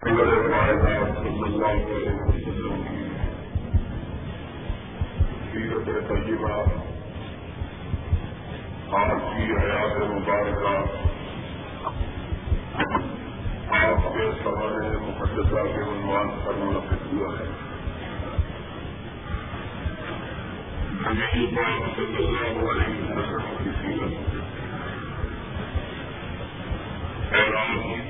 سیرت آپ کی حیات آپ کے سوال مقدسہ کے عنوان پر منعقد ہوا ہے نبی پاک صلی اللہ علیہ وسلم کی اور آپ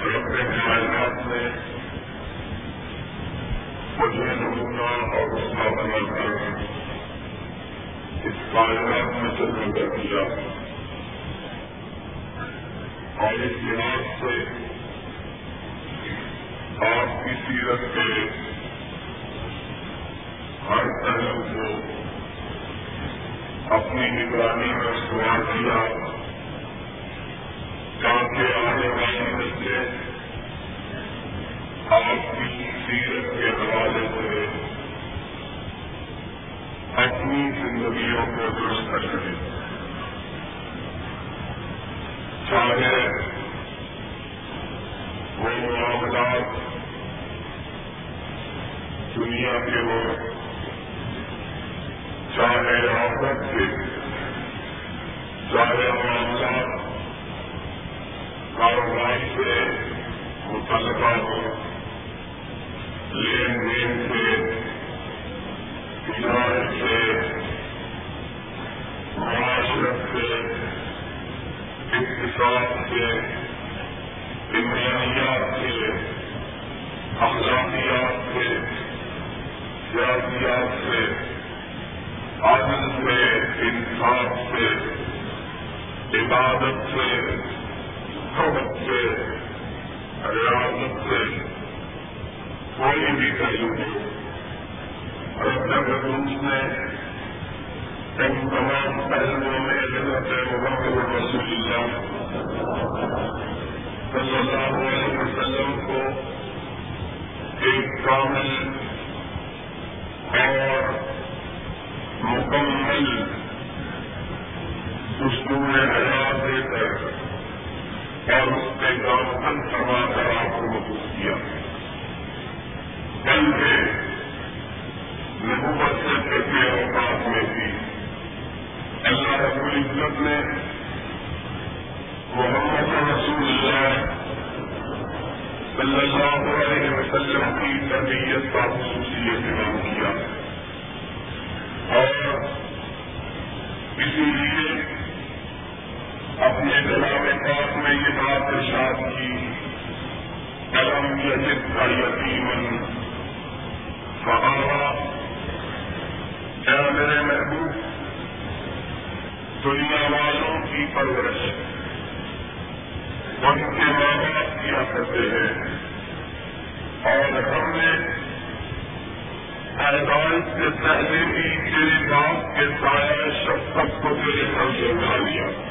اور اپنے کائنات نمونہ اور اس کا بنا کر اس کائنات میں جنم کر اور اس لحاظ سے آپ کی سیرت کے ہر پہلو کو اپنی نگرانی میں سوار کیا۔ گاؤں کے آنے والے بچے اپنی سیرت کے حوالے سے اپنی زندگیوں کو درست کریں چاہے وہ معاملات دنیا کے ہو چاہے آفت کے، چاہے معاملات کاروبار سے متعلقہ ہو۔ لین دین سے تجارت سے معاشرت سے اقتصاد سے امکانیات سے اخلاقیات سے سیاسیات سے عادت سے انصاف سے عبادت سے سو سے ریاست سے کوئی بھی خریدے اور حکومت نے ان تمام پہلوؤں میں حضرت محمد رسول اللہ صلی اللہ علیہ وسلم کو ایک کامل اور مکمل اسکول حیات دے کر اور اس نے گاؤں کروا کر آپ کو محسوس کیا بلکہ محبت سے کے اوقات میں بھی اللہ رب العزت نے محمد رسول اللہ صلی اللہ علیہ وسلم کی تربیت کا خصوصی اہتمام کیا. اور اسی لیے اپنے کلام پاک میں یہ بات ارشاد کی الم یجد کا یتیمن فہارا کیا میرے محبوب، دنیا والوں کی پرورش ان کے ماں باپ کیا کرتے ہیں؟ اور ہم نے پیدائش سے پہلے بھی تیرے باپ کے سایہ شخص کو تیرے سب سے اٹھا لیا۔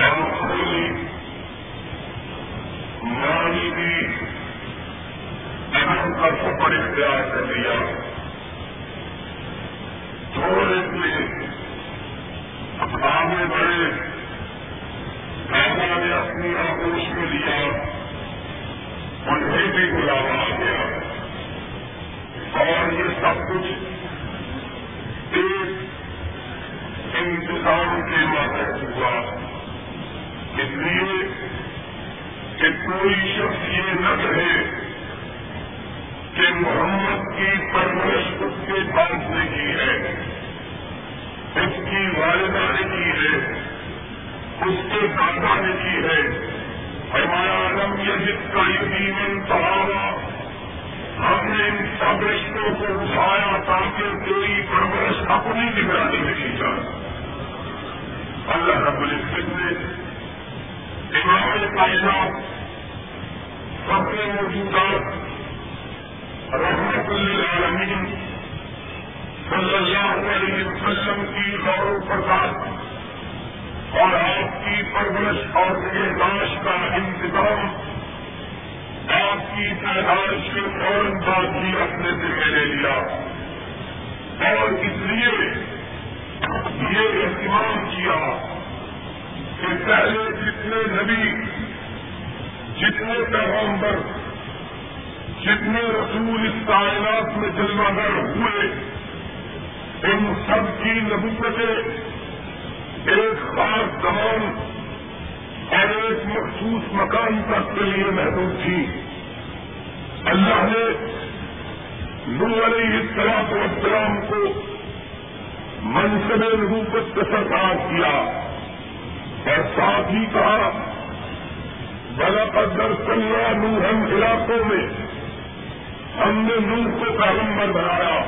ارسلی نانی کا سفر اختیار کر لیا تھوڑے سے آگے بڑھے دادا نے اپنی آگوش میں لیا انہیں بلاوا گیا اور یہ سب کچھ ایک انتظام کے ماتحت ہوا۔ اس لیے کہ کوئی شخص یہ نہ کہے کہ محمد کی پرورش اس کے پاس نے کی ہے، اس کی والدہ نے کی ہے، اس کے دادا نے کی ہے۔ ہمارا عالم یہ جس کا جیون پڑھاوا ہم نے ان سب رشتوں کو اٹھایا تاکہ کوئی پرورش اپنی نگرانی میں کی جائے اللہ رب العزت نے امام کائنات سب نے موجودات رحمت للعالمین صلی اللہ علیہ وسلم کی غور و پرداخت اور آپ کی پرورش اور نگہداشت کا انتظام، آپ کی پیدائش کے فوراً بعد بھی اپنے سے لے لیا۔ اور اس لیے یہ اہتمام کیا کہ پہلے جتنے نبی، جتنے پیغمبر، جتنے رسول اس کائنات میں جلوہ گر ہوئے، ان سب کی نبوتیں ایک خاص زمان اور ایک مخصوص مکان تک کے لیے محدود تھی۔ اللہ نے نور علیہ السلام و السلام کو منصب نبوت کا سرکار کیا۔ اور ساتھ ہی کہا، بلا قدر سنگا نور علاقوں میں، ہم نے نور کو پیغمبر بنایا،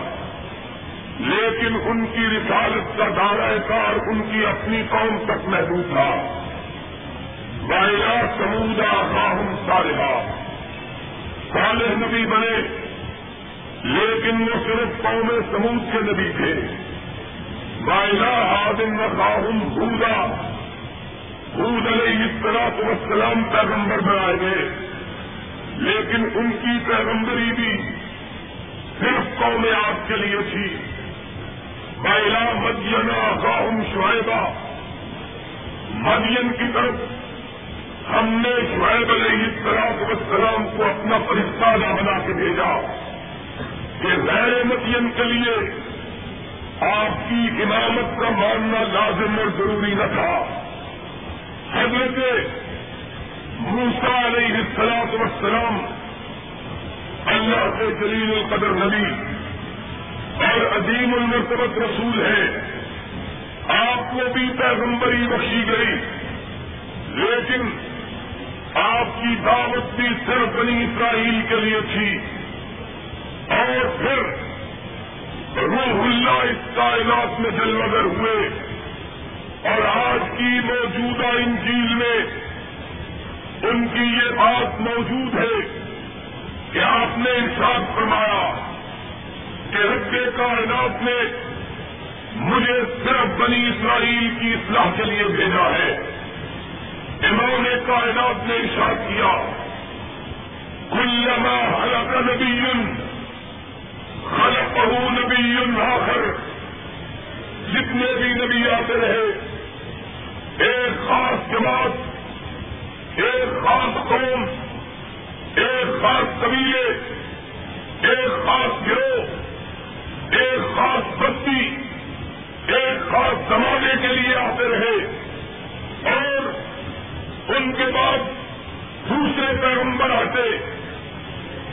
لیکن ان کی رسالت کا دعوی کار ان کی اپنی قوم تک محدود تھا۔ بائیا سمودا خاہم صالحہ۔ صالح نبی بنے، لیکن وہ صرف قوم سمود کے نبی تھے۔ بائلا آدم و خاہم بودا علیہ السلاط وسلام پیغمبر بنائے گئے۔ لیکن ان کی پیغمبری بھی صرف قوم آپ کے لیے تھی۔ بائلا مدینہ خاہم شعیبہ۔ مدین کی طرف ہم نے شعیب علیہ السلاط وسلام کو اپنا فرشتہ بنا کے بھیجا کہ غیر مدین کے لیے آپ کی امامت کا ماننا لازم اور ضروری نہ تھا۔ حضرت موسا علیہ السلاط وسلام اللہ سے جلیل القدر نبی اور عظیم المرتبت رسول ہے آپ کو بھی پیغمبری بخشی گئی، لیکن آپ کی دعوت بھی صرف بنی اسرائیل کے لیے تھی۔ اور پھر روح اللہ اس کائنات میں جلوگر ہوئے۔ اور آج کی موجودہ انجیل میں ان کی یہ بات موجود ہے کہ آپ نے ارشاد فرمایا کہ رب کائنات نے مجھے صرف بنی اسرائیل کی اصلاح کے لیے بھیجا ہے۔ انہوں نے کائنات نے ارشاد کیا، کلما حلق نبی، خلقه نبی آخر، جتنے بھی نبی آتے رہے ایک خاص جماعت، ایک خاص قوم، ایک خاص قبیلے، ایک خاص گروہ، ایک خاص بستی، ایک خاص زمانے کے لیے آتے رہے اور ان کے بعد دوسرے پیغمبر آتے،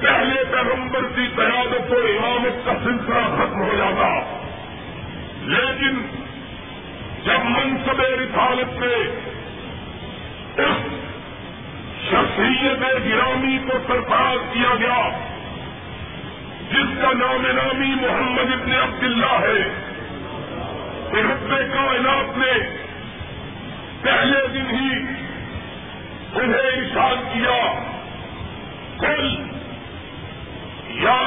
پہلے پیغمبر کی قیادت و امامت کا سلسلہ ختم ہو جاتا۔ لیکن جب منصب رسالت میں اس شخصیت گرامی کو سرفراز کیا گیا، جس کا نام نامی محمد ابن عبداللہ ہے رب کائنات نے پہلے دن ہی انہیں ارشاد کیا کل یا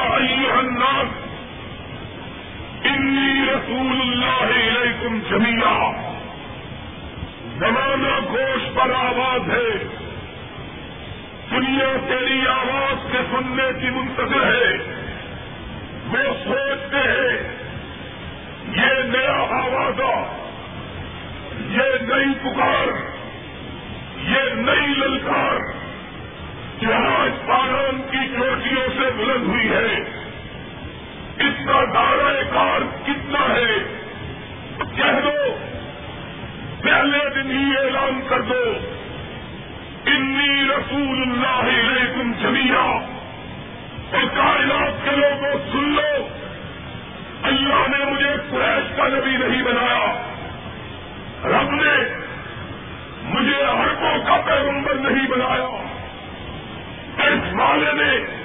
الناس انی رسول اللہ علیکم جمیا زمانہ گوش پر آواز ہے. دنیا تیری آواز کے سننے کی منتظر ہے. وہ سوچتے ہیں، یہ نیا آواز یہ نئی پکار، یہ نئی للکار آج پالون کی چوٹیوں سے بلند ہوئی ہے۔ اس کا دائرہ کار کتنا ہے؟ کہہ دو۔ پہلے دن ہی اعلان کر دو۔ انی رسول اللہ علیکم جمیا اور کائنات کے اللہ نے مجھے قریش کا نبی نہیں بنایا۔ رب نے مجھے ہرکوں کا پیغمبر نہیں بنایا۔ اس والے نے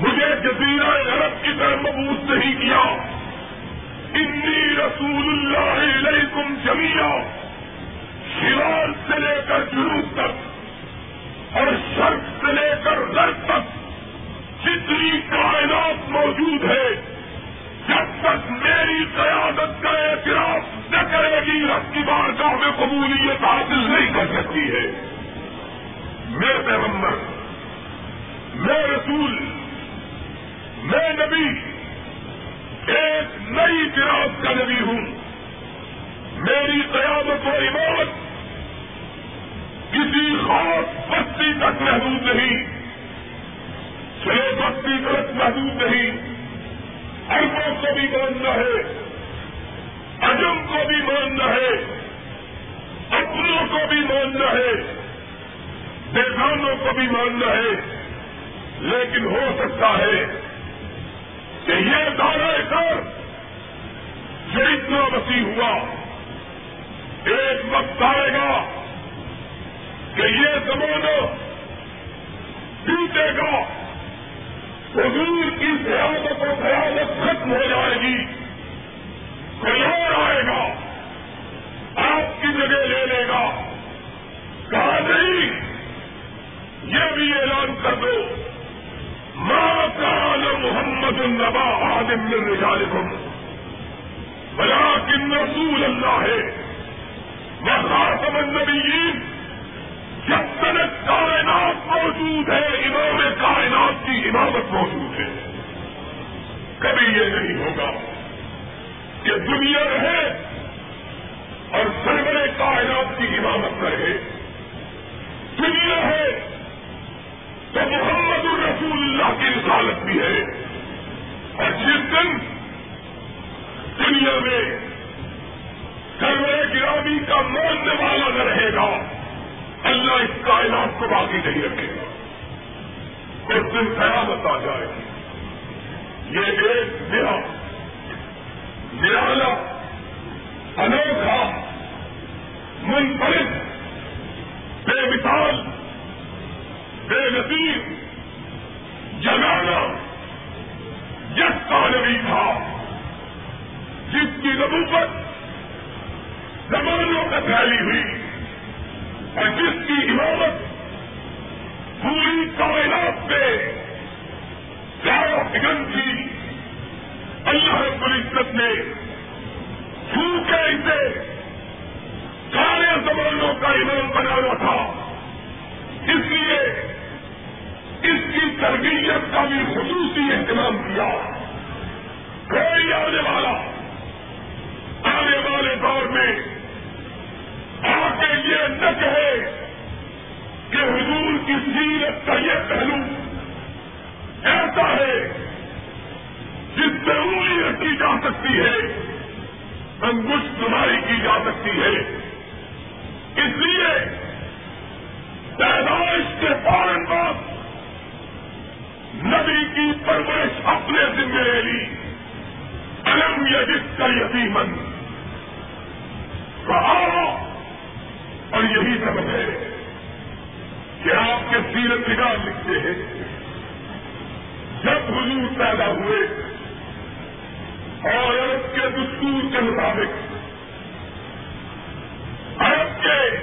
مجھے جزیرہ عرب کی طرف مبوس نہیں کیا۔ انی رسول اللہ علیکم جمیا شیوال سے لے کر جنوب تک اور شرط سے لے کر غرب تک جتنی کائنات موجود ہے جب تک میری قیادت کا اعتراف نہ کرے گی، رب کی بارگاہ میں قبولیت حاصل نہیں کر سکتی ہے۔ میں پیغمبر میں رسول میں نبی، ایک نئی فراق کا نبی ہوں۔ میری قیادت و عبادت کسی خاص بستی تک محدود نہیں، چھ بستی تک محدود نہیں۔ اربوں کو بھی ماننا ہے اجم کو بھی ماننا ہے، اپنوں کو بھی ماننا ہے بیگانوں کو بھی ماننا ہے، لیکن ہو سکتا ہے کہ یہ دعوی کر یہ اتنا وسیع ہوا، ایک وقت آئے گا کہ یہ زمانہ ٹوٹے گا، حضور کی سیاست و سیاست ختم ہو جائے گی کوئی اور آئے گا، آپ کی جگہ لے لے گا۔ کہا نہیں، یہ بھی اعلان کر دو۔ ماں کال محمد النبا عادم من رجالکم بلاکن رسول اللہ ہے وہ خاتم النبیین جب تک کائنات موجود ہے، امام کائنات کی امامت موجود ہے۔ کبھی یہ نہیں ہوگا کہ دنیا رہے اور سرور کائنات کی امامت رہے۔ دنیا ہے تو محمد الرسول اللہ کی رسالت بھی ہے۔ اور جس دن دنیا میں سرور گرامی کا ماننے والا نہ رہے گا، اللہ اس کائنات کو باقی نہیں رکھے گا۔ اس دن قیامت آ جائے گی۔ یہ ایک میرا نرالا، انوکھا، منفرد، بے مثال بے نظیر جگانا جس کا نبی تھا، جس کی نبوت زمانوں کا پھیلی ہوئی اور جس کی عمارت پوری کائنات پہ زیادہ فکن تھی۔ اللہ رب العزت نے چھوٹے اسے سارے زمانوں کا امام بنانا تھا۔ اس لیے اس کی تربیت کا بھی خصوصی اہتمام کیا۔ کوئی آنے والا، آنے والے دور میں آ کے یہ نہ کہے کہ حضور کی سیرت کا یہ پہلو ایسا ہے جس سے انگلی رکھی جا سکتی ہے انگوش تمہاری کی جا سکتی ہے۔ اس لیے پیدائش کے فوراً بعد نبی کی پرورش اپنے ذمہ لے لی۔ الم یہ جس کا یتیمن کہا اور یہی سبب ہے کہ آپ کے سیرت نگار لکھتے ہیں۔ جب حضور پیدا ہوئے اور عرب کے دستور کے مطابق، عرب کے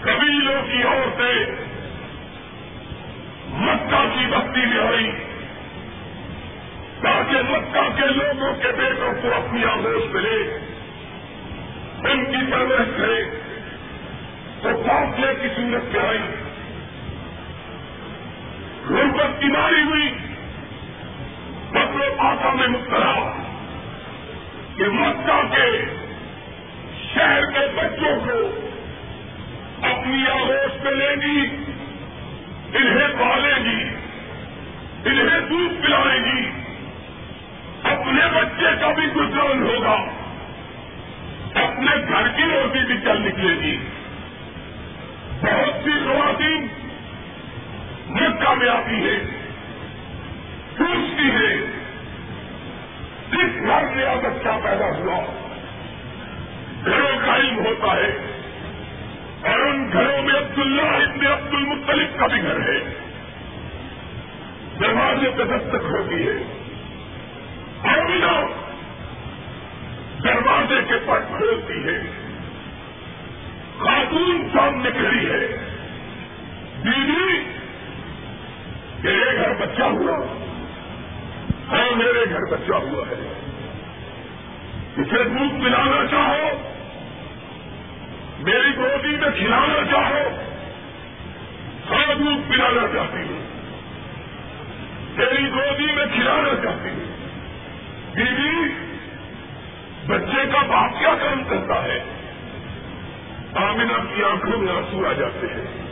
قبیلوں کی عورتیں مکہ کی بستی میں آئی تاکہ مکہ کے لوگوں کے بیٹوں کو اپنی آگوش ملے، ان کی پرورش کرے۔ تو فاصلے کی صورت میں آئی۔ غربت کی ماری ہوئی۔ بکرے پاپا میں مبتلا۔ کہ مکہ کے شہر کے بچوں کو اپنی آگوش میں لے گی۔ انہیں پالے گی، انہیں دودھ پلائے گی۔ اپنے بچے کا بھی گزران ہوگا۔ اپنے گھر کی روٹی بھی چل نکلے گی۔ بہت سی خواتین مکہ میں آتی ہے پوچھتی ہے۔ جس گھر نیا بچہ پیدا ہوا۔ گھروں کا علم ہوتا ہے۔ اور ان گھروں میں عبداللہ ابن عبد المطلف کا بھی گھر ہے۔ دروازے پہ دستک ہوتی ہے۔ اور دروازے کے پر کھولتی ہے۔ خاتون سامنے کھڑی ہے۔ بیوی میرے گھر بچہ ہوا۔ ہاں میرے گھر بچہ ہوا ہے۔ اسے دودھ پلانا چاہو۔ میری گودی میں کھلانا چاہو ہاں دودھ پلانا چاہتی ہوں۔ میری گودی میں کھلانا چاہتی ہوں۔ بیوی، بچے کا باپ کیا کام کرتا ہے؟ آمینہ کی آنکھوں میں آنسو آ جاتے ہیں۔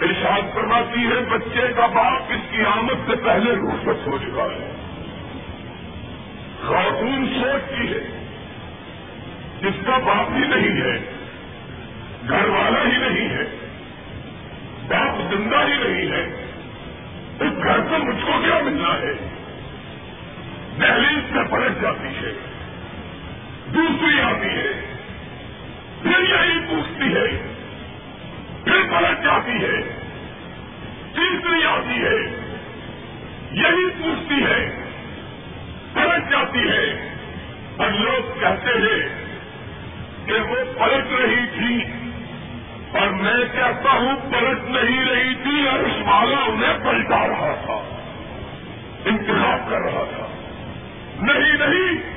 ارشاد فرماتی ہے، بچے کا باپ اس کی آمد سے پہلے رخصت ہو چکا ہے۔ خاتون سوچتی ہے جس کا باپ ہی نہیں ہے۔ گھر والا ہی نہیں ہے، باپ زندہ ہی نہیں ہے۔ اس گھر سے مجھ کو کیا ملنا ہے؟ دہلیز سے پلٹ جاتی ہے، دوسری آتی ہے، پھر یہی پوچھتی ہے، پھر پلٹ جاتی ہے، تیسری آتی ہے، یہی پوچھتی ہے، پلٹ جاتی ہے۔ اور لوگ کہتے ہیں کہ وہ پلٹ رہی تھی۔ اور میں کہتا ہوں پلٹ نہیں رہی تھی اور اس والا انہیں پلٹا رہا تھا انتخاب کر رہا تھا۔ نہیں نہیں،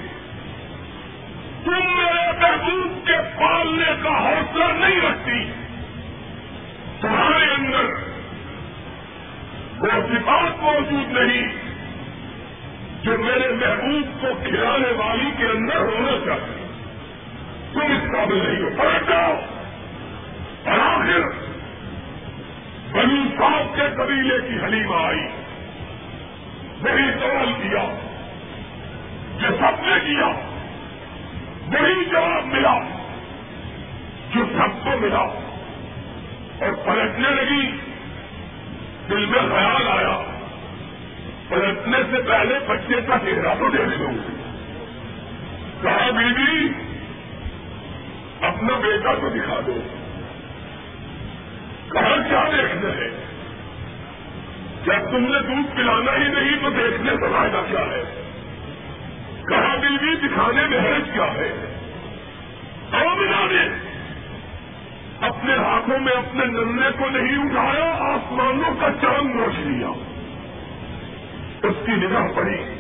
تم میرے محبوب کے پالنے کا حوصلہ نہیں رکھتی۔ تمہارے اندر وہ صفات موجود نہیں جو میرے محبوب کو کھلانے والی کے اندر ہونا چاہتی تم اس قابل نہیں ہو۔ پلٹ جاؤ۔ اور آخر بنی صاحب کے قبیلے کی حلیمہ آئی۔ وہی سوال کیا۔ جو سب نے کیا۔ وہی جواب ملا۔ جو سب کو ملا۔ اور پلٹنے لگی۔ دل میں خیال آیا۔ پلٹنے سے پہلے بچے کا چہرہ تو دیکھ لوں۔ کہا، بیوی، اپنا بیٹا تو دکھا دو۔ کہا کیا دیکھنا ہے جب تم نے دودھ پلانا ہی نہیں تو دیکھنے کا فائدہ کیا ہے؟ کہا بیوی دکھانے میں حرج کیا ہے؟ اوبنا نے اپنے ہاتھوں میں اپنے نلے کو نہیں اٹھایا، آسمانوں کا چاند نوش لیا۔ اس کی نگاہ پڑی۔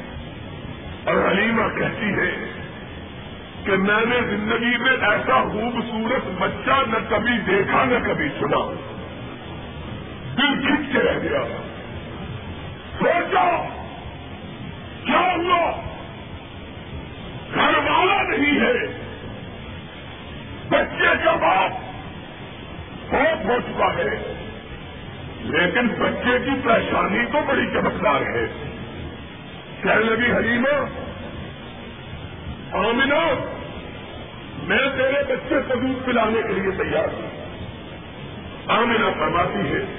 اور حلیمہ کہتی ہے کہ میں نے زندگی میں ایسا خوبصورت بچہ نہ کبھی دیکھا، نہ کبھی سنا۔ دل کھچ کے رہ گیا۔ سوچا کیا ہوا گھر والا نہیں ہے۔ بچے کا باپ بہت ہو چکا ہے۔ لیکن بچے کی پریشانی تو بڑی چمکدار ہے۔ کہنے لگی، حلیمہ آمنا میں تیرے بچے کو دودھ پلانے کے لیے تیار ہوں۔ آمنا فرماتی ہے۔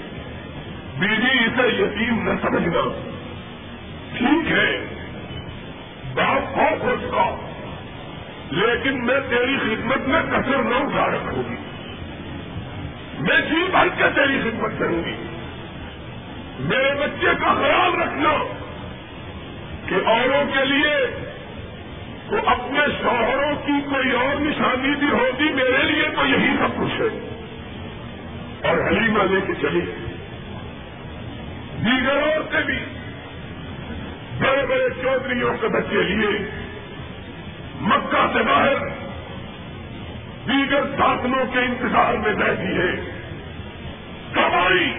بیوی اسے یتیم نہ سمجھنا ٹھیک ہے باپ بہت ہو چکا، لیکن میں تیری خدمت میں کثر نہ اٹھا رکھوں گی۔ میں جی بھر کے تیری خدمت کروں گی۔ میرے بچے کا خیال رکھنا کہ اوروں کے لیے تو اپنے شوہروں کی کوئی اور نشانی بھی ہوگی میرے لیے تو یہی سب کچھ ہے۔ اور حلیمہ لے کے چلی۔ دیگر اور سے بھی بڑے بڑے چودھریوں کے بچے لیے مکہ سے باہر دیگر ساتھوں کے انتظار میں بیٹھی ہے۔ کب آئی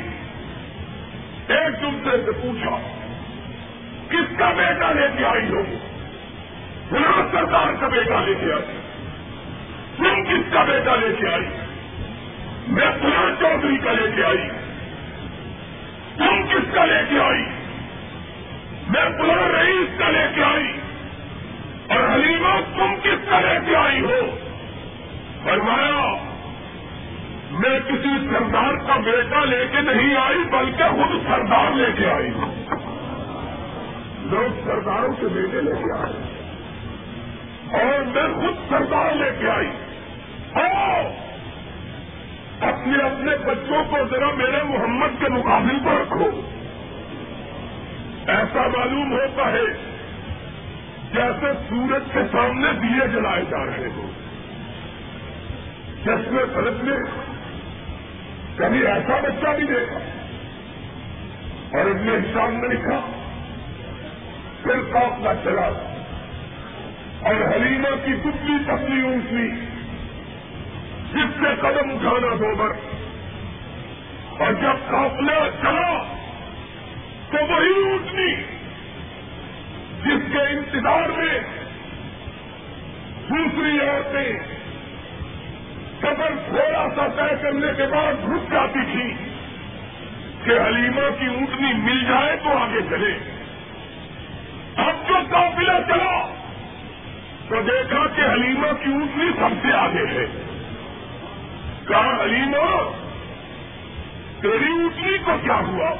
ایک دوسرے سے پوچھا، کس کا بیٹا لے کے آئی ہو؟ فلاں سردار کا بیٹا لے کے آئی۔ تم کس کا بیٹا لے کے آئی؟ میں فلاں چودھری کا لے کے آئی۔ تم کس کا لے کے آئی۔ میں فلاں رئیس کا لے کے آئی اور حلیمہ تم کس کا لے کے آئی ہو؟ فرمایا، میں کسی سردار کا بیٹا لے کے نہیں آئی، بلکہ خود سردار لے کے آئی ہوں۔ لوگ سرداروں کے بیٹے لے کے آئے۔ اور میں خود سردار لے کے آئی۔ آؤ اپنے اپنے بچوں کو ذرا میرے محمد کے مقابل پر رکھو۔ ایسا معلوم ہوتا ہے جیسے سورج کے سامنے دیے جلائے جا رہے ہو جس میں فلک نے کبھی ایسا بچہ بھی دیکھا اور ابن حساب نے لکھا، پھر قافلہ چلا اور حلیمہ کی کتنی پتلی اونچی جس سے قدم اٹھانا دو اور جب قافلہ چلا تو وہی اونٹنی جس کے انتظار میں دوسری عورتیں سفر تھوڑا سا طے کرنے کے بعد رک جاتی تھی کہ حلیمہ کی اونٹنی مل جائے تو آگے چلے۔ اب جو قافلہ چلا تو دیکھا کہ حلیمہ کی اونٹنی سب سے آگے ہے۔ کہا حلیمہ تیری اونٹنی کو کیا ہوا؟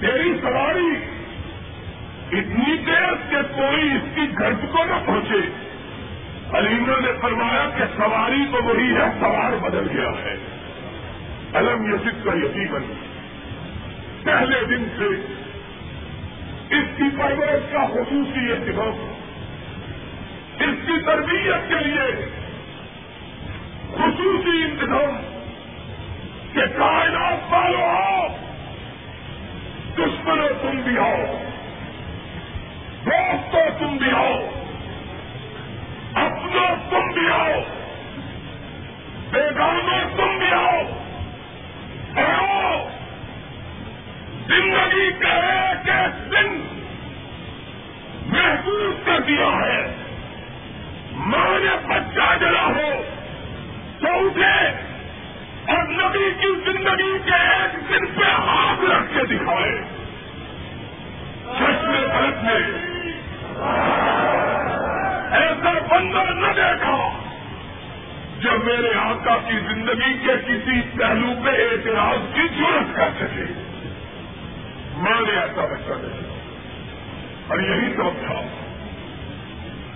تیری سواری اتنی دیر کہ کوئی اس کی گرد کو نہ پہنچے۔ علیمہ نے فرمایا کہ سواری تو وہی ہے، سوار بدل گیا ہے۔ علم یسد کا یقین پہلے دن سے اس کی پرورش کا خصوصی اہتمام اس کی تربیت کے لیے خصوصی انتظام کہ کائنات والو آؤ دشمنوں تم بھی آؤ دوستوں تم بھی آؤ اپنا تم بھی آؤ بیگانوں تم بھی آؤ زندگی کا ایک ایک دن محسوس کر دیا ہے۔ ماں نے بچہ جلا ہو۔ تو اٹھے اور نبی کی زندگی کے ایک دن پہ ہاتھ رکھ کے دکھائے۔ چشمے بھرت میں ایسا بندہ نہ دیکھا جب میرے آقا کی زندگی کے کسی پہلو پہ اعتراض کی ضرورت کر سکے۔ ماں نے ایسا بچہ دیکھا۔ اور یہی سب تھا۔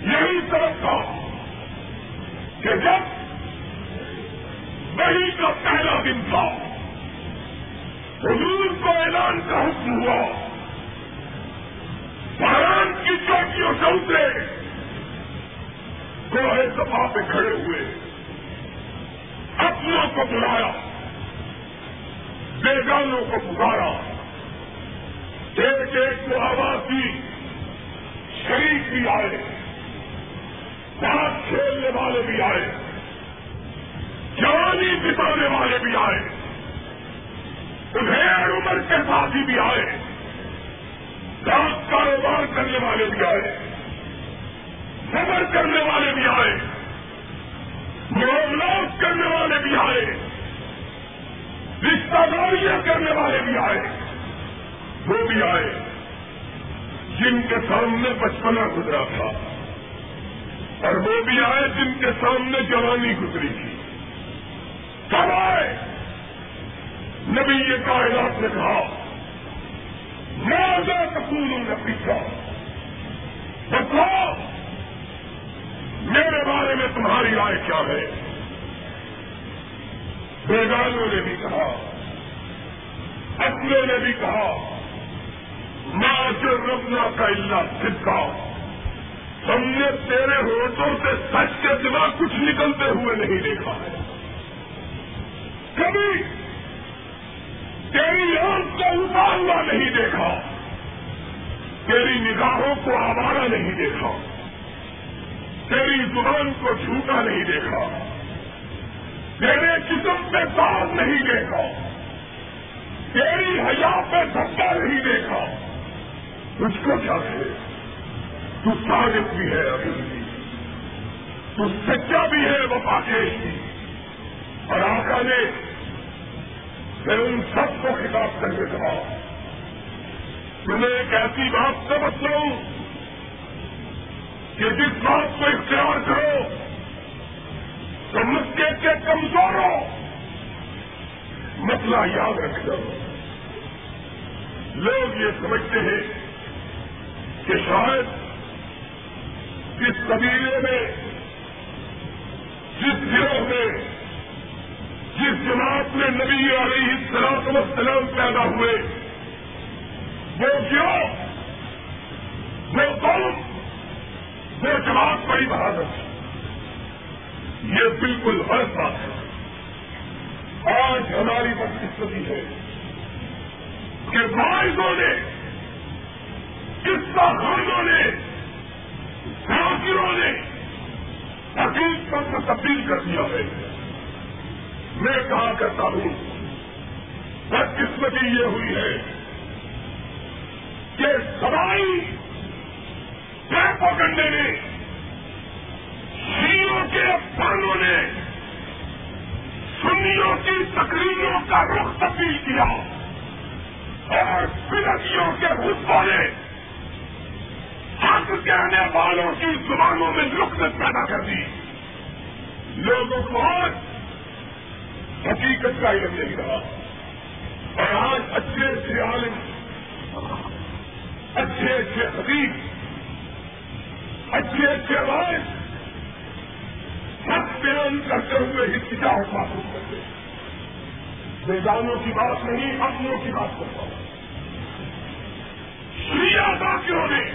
یہی سب تھا کہ جب وہی کا پہلا دن تھا۔ حضور کو اعلان کا حکم ہوا۔ بہران کی چوٹیوں سے اترے۔ گوہے سفا پہ کھڑے ہوئے۔ اپنوں کو بلایا۔ بیگانوں کو پکارا۔ ایک ایک کو آواز دی۔ شریف بھی آئے۔ ساتھ کھیلنے والے بھی آئے۔ جوانی بتانے والے بھی آئے۔ انہیں عمر کے ساتھی بھی آئے۔ کاروبار کرنے والے بھی آئے۔ سفر کرنے والے بھی آئے۔ معاملات کرنے والے بھی آئے۔ رشتہ داریاں کرنے والے بھی آئے۔ وہ بھی آئے۔ جن کے سامنے بچپنا گزرا تھا۔ اور وہ بھی آئے جن کے سامنے جوانی گزری تھی۔ کب آئے نبی یہ کائنات نے کہا میں کپور نے پیچھا بتاؤ، میرے بارے میں تمہاری رائے کیا ہے؟ بیگانوں نے بھی کہا اپنے نے بھی کہا، ماں ربنا کا اللہ سکھا ہم نے تیرے ہوٹوں سے سچ کے سوا کچھ نکلتے ہوئے نہیں دیکھا ہے۔ کبھی تیری آنکھ کو اتارنا نہیں دیکھا۔ تیری نگاہوں کو آوارا نہیں دیکھا۔ تیری زبان کو جھوٹا نہیں دیکھا۔ تیرے جسم پہ داغ نہیں دیکھا۔ تیری حیا پہ دھکا نہیں دیکھا۔ تجھ کو کیا ہے تو صادق بھی ہے ابھی۔ تو سچا بھی ہے وہ پاکیش بھی اور آقا نے میں ان سب کو خطاب کر کے کہا، تمہیں ایک ایسی بات سمجھ لوں کہ جس بات کو اختیار کرو تو مسکے کے کمزور ہو مسئلہ یاد رکھ دو لوگ یہ سمجھتے ہیں کہ شاید جس قبیلے میں، جس گروہ میں جس جماعت میں نبی علیہ السلام وسلام پیدا ہوئے، وہ کیوں؟ وہ قوم وہ جماعت بڑی بہادر یہ بالکل غلط بات ہے۔ آج ہماری بدقسمتی ہے کہ بائزوں نے قصہ خانوں نے، ذاکروں نے حقیقت کو تبدیل کر دیا ہے۔ میں کہا کرتا ہوں؟ بدقسمتی یہ ہوئی ہے کہ سوائی پکنڈے نے شیوں کے افسانوں نے سنیوں کی تقریروں کا رخ تبدیل کیا اور فلکیوں کے حصوں نے حق کہنے والوں کی زبانوں میں لکت پیدا کر دی۔ لوگوں کو آج حقیقت کا علم نہیں رہا۔ اور آج اچھے اچھے عالم، اچھے اچھے حقیق اچھے اچھے آواز حق بیان کرتے ہوئے ہچکچاہٹ محسوس کرتے بیگانوں کی بات نہیں، اپنوں کی بات کرتا ہوں۔ شیعہ داخلوں نے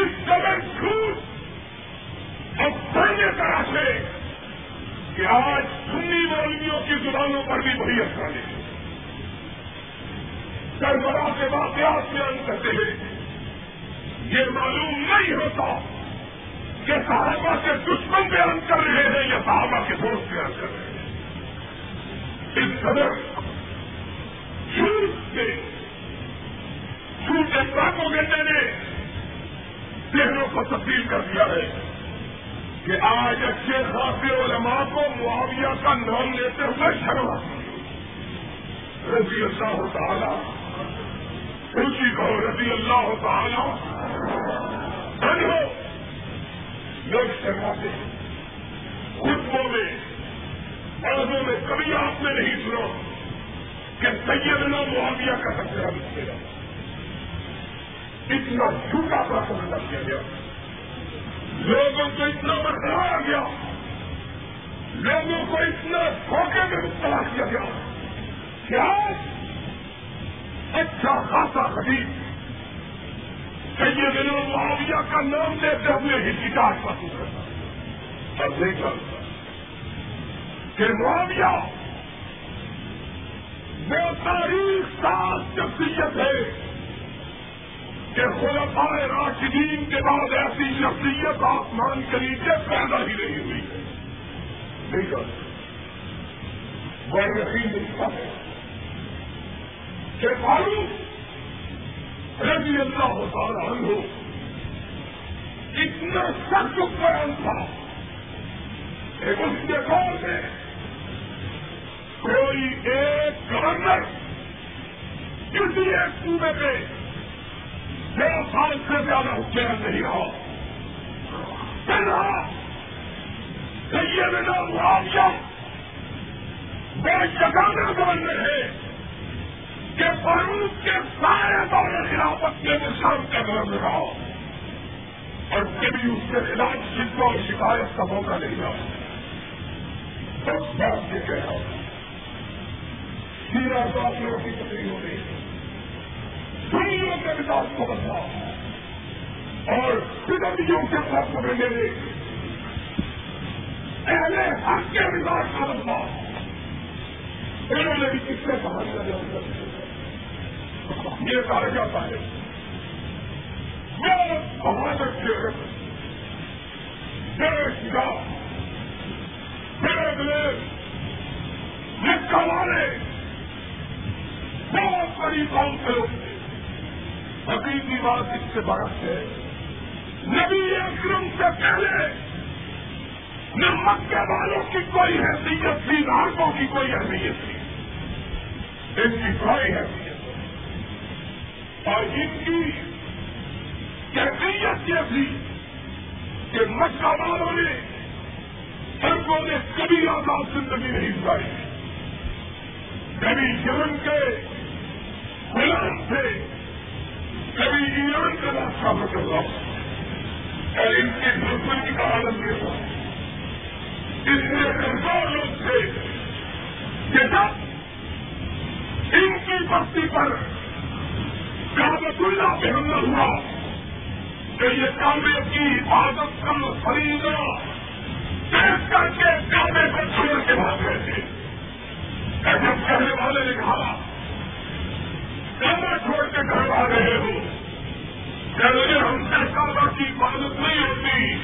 اس قدر جھوٹ اور پڑھنے طرح سے کہ آج سنی مولویوں کی زبانوں پر بھی وہی اثر لے کربلا کے واقعات بیان کرتے ہیں، یہ معلوم نہیں ہوتا کہ صحابہ کے دشمن بیان کر رہے ہیں یا صحابہ کے دوست بیان کر رہے ہیں۔ اس قدر جھوٹ سے، جھوٹ پاکوں نے چہروں کو تبدیل کر دیا ہے۔ کہ آج اچھے خاصے علماء کو معاویہ کا نام لیتے ہوئے شرم رضی اللہ تعالی خوشی کہو، رضی اللہ تعالی ہو۔ لوگ شرماتے ہیں۔ خطبوں میں، عرضوں میں کبھی آپ نے نہیں سنا کہ سیدنا معاویہ کا تذکرہ لکھے گا اتنا جھوٹا پرسن کیا گیا۔ لوگوں کو اتنا برقرار گیا لوگوں کو اتنا دھوکے میں مبتلا کیا گیا کیا اچھا خاصا خرید کئی دنوں معاویہ کا نام لیتے ہوئے ہچکاٹ محسوس کرتا اور نہیں چلتا کہ معاویہ وہ تاریخ سات شخصیت ہے۔ کہ خلفائے راشدین کے بعد ایسی شخصیت آسمان کے نیچے پیدا ہی نہیں ہوئی۔ ہے نہیں کر بڑے یقین لکھتا ہے کہ فاروق رضی اللہ تعالیٰ عنہ اتنا سخت بیان تھا کہ اس کے دور میں کوئی ایک گورنر کسی ایک صوبے پہ دو سال سے زیادہ حکمران نہیں رہا رہا سیدنا معاویہ وہ جگانا گورنر ہے کہ فاروق کے سارے دور خلافت کے نشان کا گورنر رہا اور کبھی اس کے خلاف شکو اور شکایت کا موقع نہیں رہا بس بات یہ کہہ رہا ہوں سیرا ڈاکٹروں کی تقریر ہو رہی ہے دنیا کے مزاج کو بدلا اور فدرتیوں کے ساتھ کو ملنے لے پہلے حق کے مزاج کا بدلا انہوں نے بھی کس سے باہر یہ کہا جاتا ہے۔ وہ بہادر کے دیش کا میرے دلے لکھا والے بہت بڑی قوم سے لوگ۔ حقیقی بات اس سے برف ہے۔ نبی اکرم سے پہلے نہ مکہ والوں کی کوئی حیثیت تھی، نہ کی کوئی اہمیت تھی۔ ان کی کوئی حیثیت۔ اور ان کی کیفیت یہ تھی کہ مکہ والوں نے عربوں نے کبھی آزاد زندگی نہیں گزاری کبھی یمن کے غلام سے کبھی ایران کا راستہ بدل رہا اور ان کی دشمنی کا عالم کے ساتھ اس میں کمزور لوگ تھے کہ جب ان کی بستی پر کابت اللہ پہ حملہ ہوا کہ یہ کامے کی عادت کم خریدنا پیش کر کے کامے کو چھوڑ کے بھاگ گئے تھے جب کہنے والے نے کہا کامے چھوڑ کے گھر آ رہے ہو۔ کہ ہم سے کابا کی عبادت نہیں ہوتی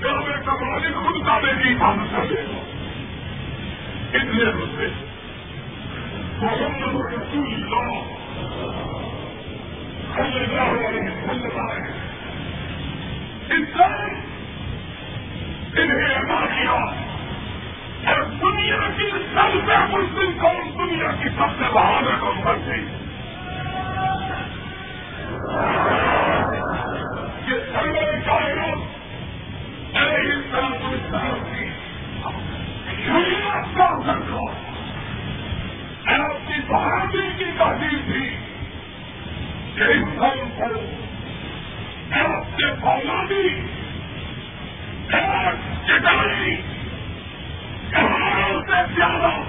کامے کا مالک خود کامے کی عبادت کر دے گا اتنے مسئلے محمد رسول اللہ۔ صلی اللہ علیہ وسلم۔ ہے انسان انہیں ادا کیا۔ اور دنیا کی سب سے مسلم قوم دنیا کی سب سے بہادر قوم بن گئی۔ آپ کی بہادری کی تحریر تھی کہ انسان کو آپ سے اولادی چٹائی سے زیادہ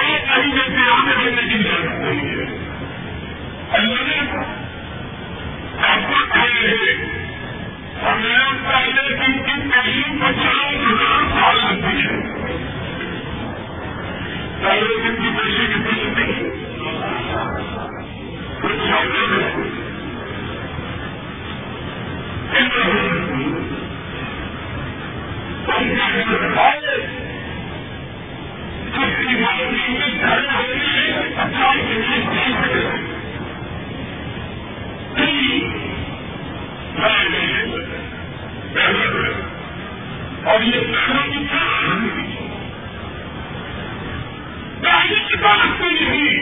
آئے نہیں جیسے آنے دینے کی ضرورت نہیں ہے ہمیں پہلے کی قریب پچاس ہزار سال لگتی ہے۔ پہلے دن کی پیشے کتنی لگتی ہے؟ اور یہ پہلی کتاب کو نہیں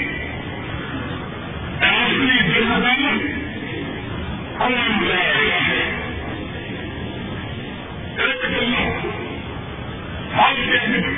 اپنی زندگی ہم دیکھنے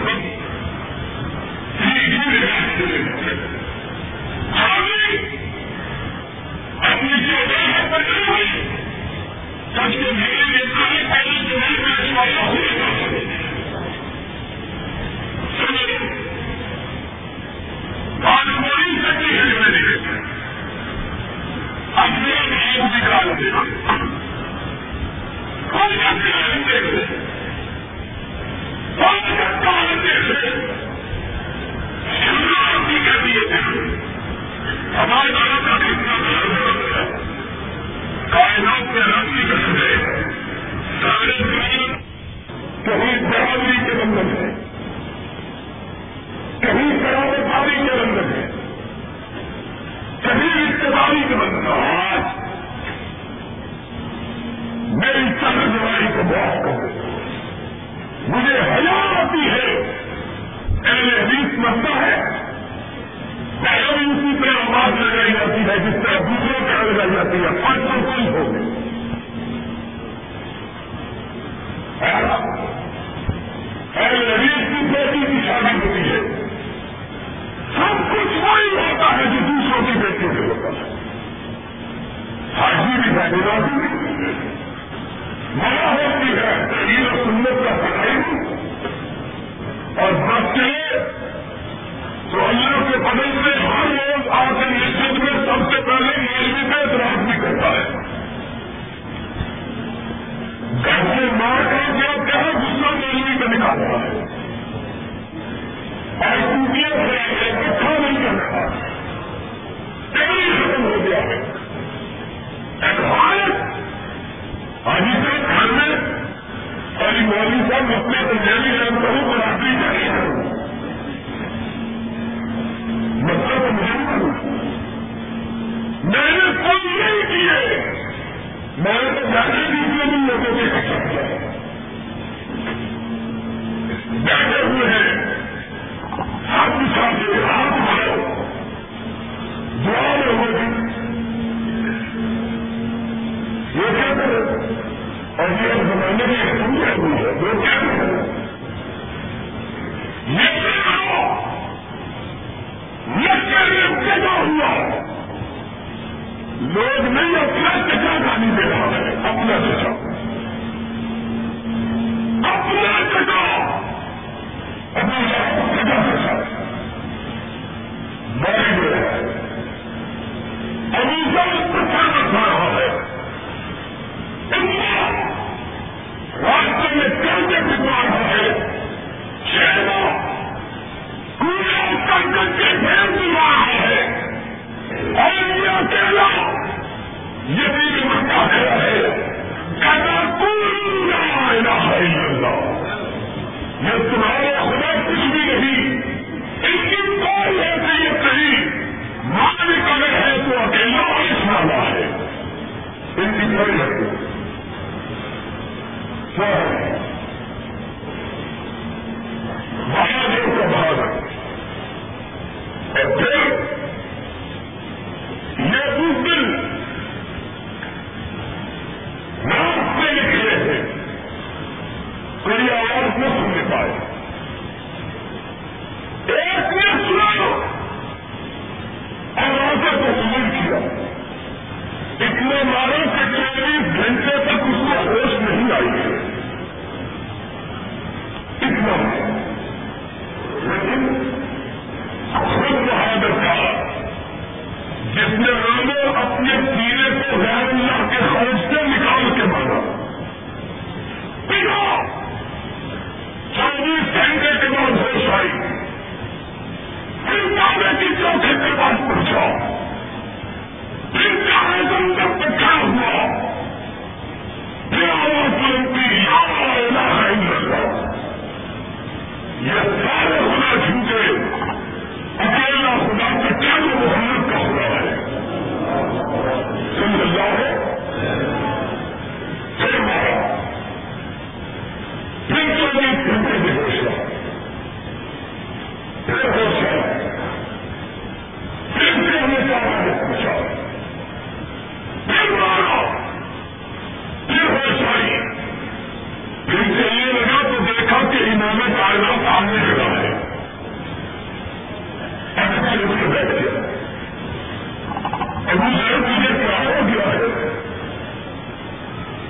ابھی ایک چیزیں کراؤ گیا ہے۔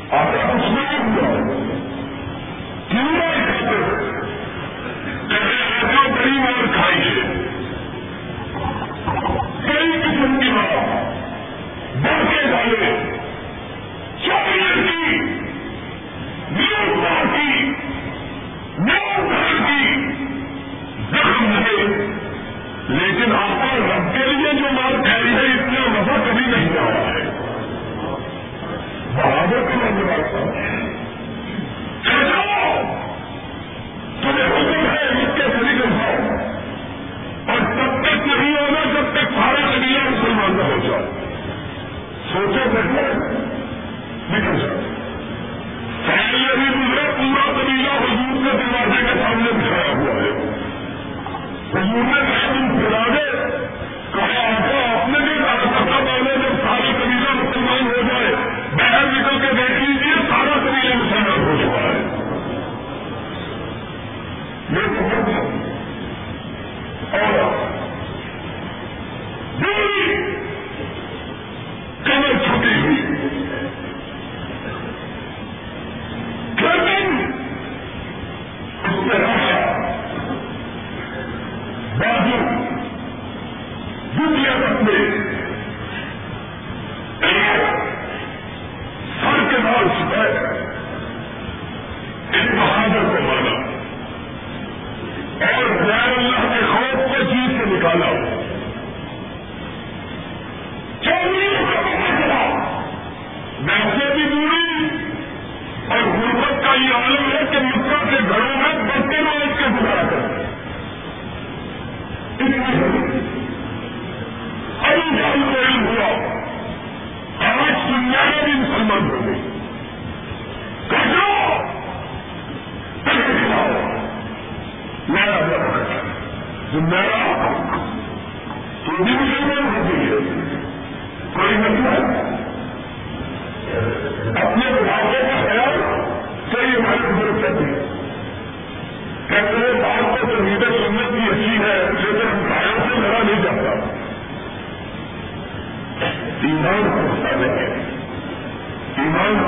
اور اس میں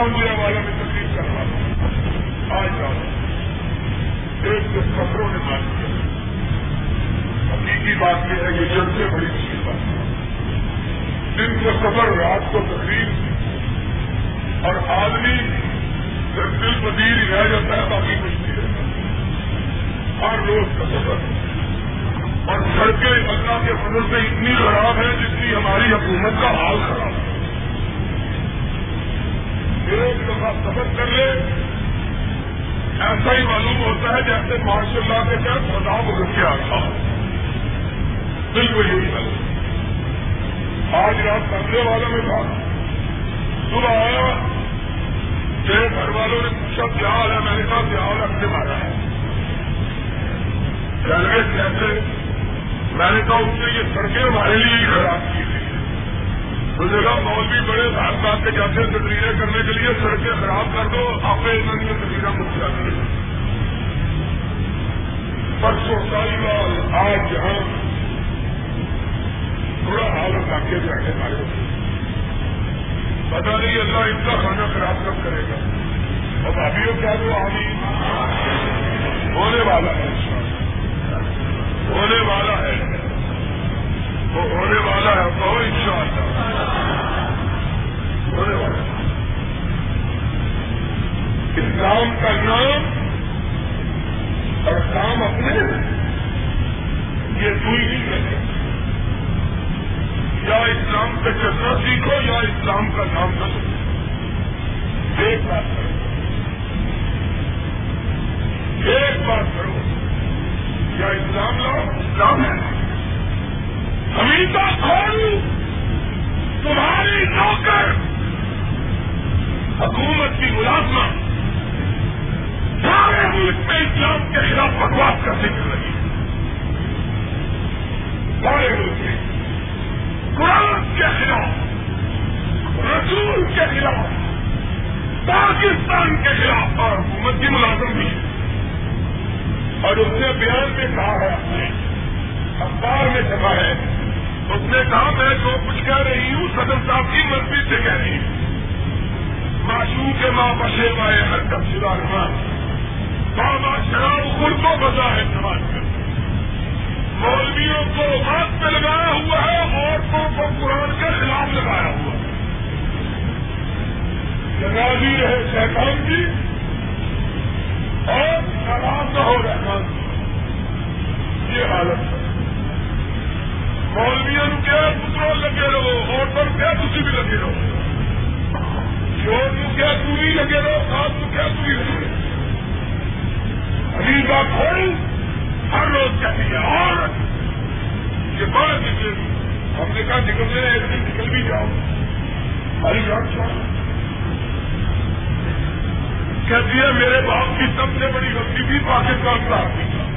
رات میں والا میں تکلیف کر رہا ہوں۔ آج رات ایک تو خبروں نے بات کیا حقیقی بات یہ ہے یہ جب سے بڑی مشکل بات ہے۔ دن کو سفر، رات کو تقریب اور آدمی جب دل پذیر رہ جاتا ہے، باقی کچھ نہیں رہتا۔ ہر روز کا سفر۔ اور سڑکیں اللہ کے فضل سے اتنی خراب ہے جتنی ہماری حکومت کا حال خراب۔ ہے ایک دفعہ سفر کر لے ایسا ہی معلوم ہوتا ہے جیسے ماشاء اللہ کے تحت خدا بدل کے آتا بالکل یہی بات آج رات کمرے والوں میں تھا۔ صبح آیا۔ میرے گھر والوں نے پوچھا، کیا حال ہے؟ میں نے کہا کیا حال اپنے مارا ہے۔ ریلوے کیسے میں نے کہا، اس نے یہ سڑکیں ہمارے لیے ہی خراب کی تھی۔ مجھے کہا مولوی بڑے بھاگ بھاگ کے جاتے تقریریں کرنے کے لیے سڑکیں خراب کر دو، آپ نے انہوں نے تقریریں مجھ سے پرسوں سالی آج یہاں تھوڑا حال علاقے میں آنے والے پتا نہیں اللہ ان کا کھانا خراب کب کرے گا۔ اور ابھی کیا تو آگی ہونے والا ہے ہونے والا ہے۔ وہ ہونے والا ہے بہت ان شاء اللہ ہونے والا اسلام کا نام اور کام اپنے یہ دوئی نہیں کرتے یا اسلام سے چلنا سیکھو یا اسلام کا نام نہ سکو ایک بات کرو۔ ایک بات کرو۔ یا اسلام لاؤ، اسلام ہے۔ حمیدہ کھول تمہاری نوکر۔ حکومت کی ملازمت۔ سارے ملک میں اسلام کے خلاف بکواس کا ذکر رہی سارے ملک میں۔ قرآن کے خلاف، رسول کے خلاف، پاکستان کے خلاف اور حکومت کی ملازم بھی۔ ہے اور اس نے بیان میں کہا ہے اپنے اخبار میں چھپا ہے۔ اس نے کہا، میں جو کچھ کہہ رہی ہوں، صدر صاحب کی مرضی سے کہہ رہی ہوں۔ معصوم کے ماں بشے مائے ہر کب شدہ رحمان بابا شراب خود کو بزا ہے سماج میں۔ مولویوں کو ہاتھ پہ لگایا ہوا ہے، عورتوں کو قرآن کے خلاف لگایا ہوا ہے۔ جنازی رہے شیطان کی اور ناراض نہ ہو رحمان لگے رہو اور کیا تھی بھی لگے رہو شور کیا دوری لگے رہو ساتھ تو کیا دوری لگے رہو ابھی بات کھول ہر روز کہتی ہے اور یہ بڑا نکلے ہم نے کہا نکلنے ایک دن نکل بھی جاؤ ہری بات چھوڑ کہتی ہے میرے باپ کی سب سے بڑی غلطی تھی پاکستان کا آدمی تھا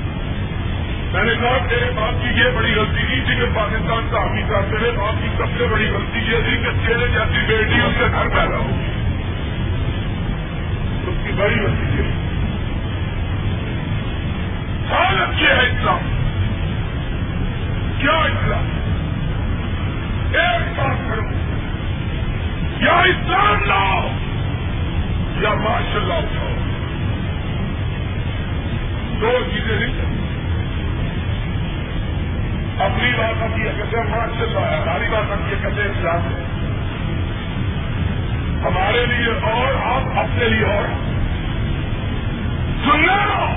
میں نے کہا تیرے باپ کی یہ بڑی غلطی نہیں تھی کہ پاکستان کا آدمی تھا تیرے باپ کی سب سے بڑی غلطی یہ تھی کہ تیرے جیسی بیٹی اس کے گھر پیدا ہوگی اس کی بڑی غلطی تھی۔ سال اچھے ہے اسلام۔ کیا اسلام؟ ایک بات کرو۔ یا اسلام لاؤ یا ماشاء اللہ اٹھاؤ۔ دو چیزیں نہیں اپنی بات آتی ہے کہتے ماشاء اچھا ہے، ہماری بات آتی ہے کہتے اسلام ہے۔ ہمارے لیے اور، آپ اپنے لیے اور۔ سننا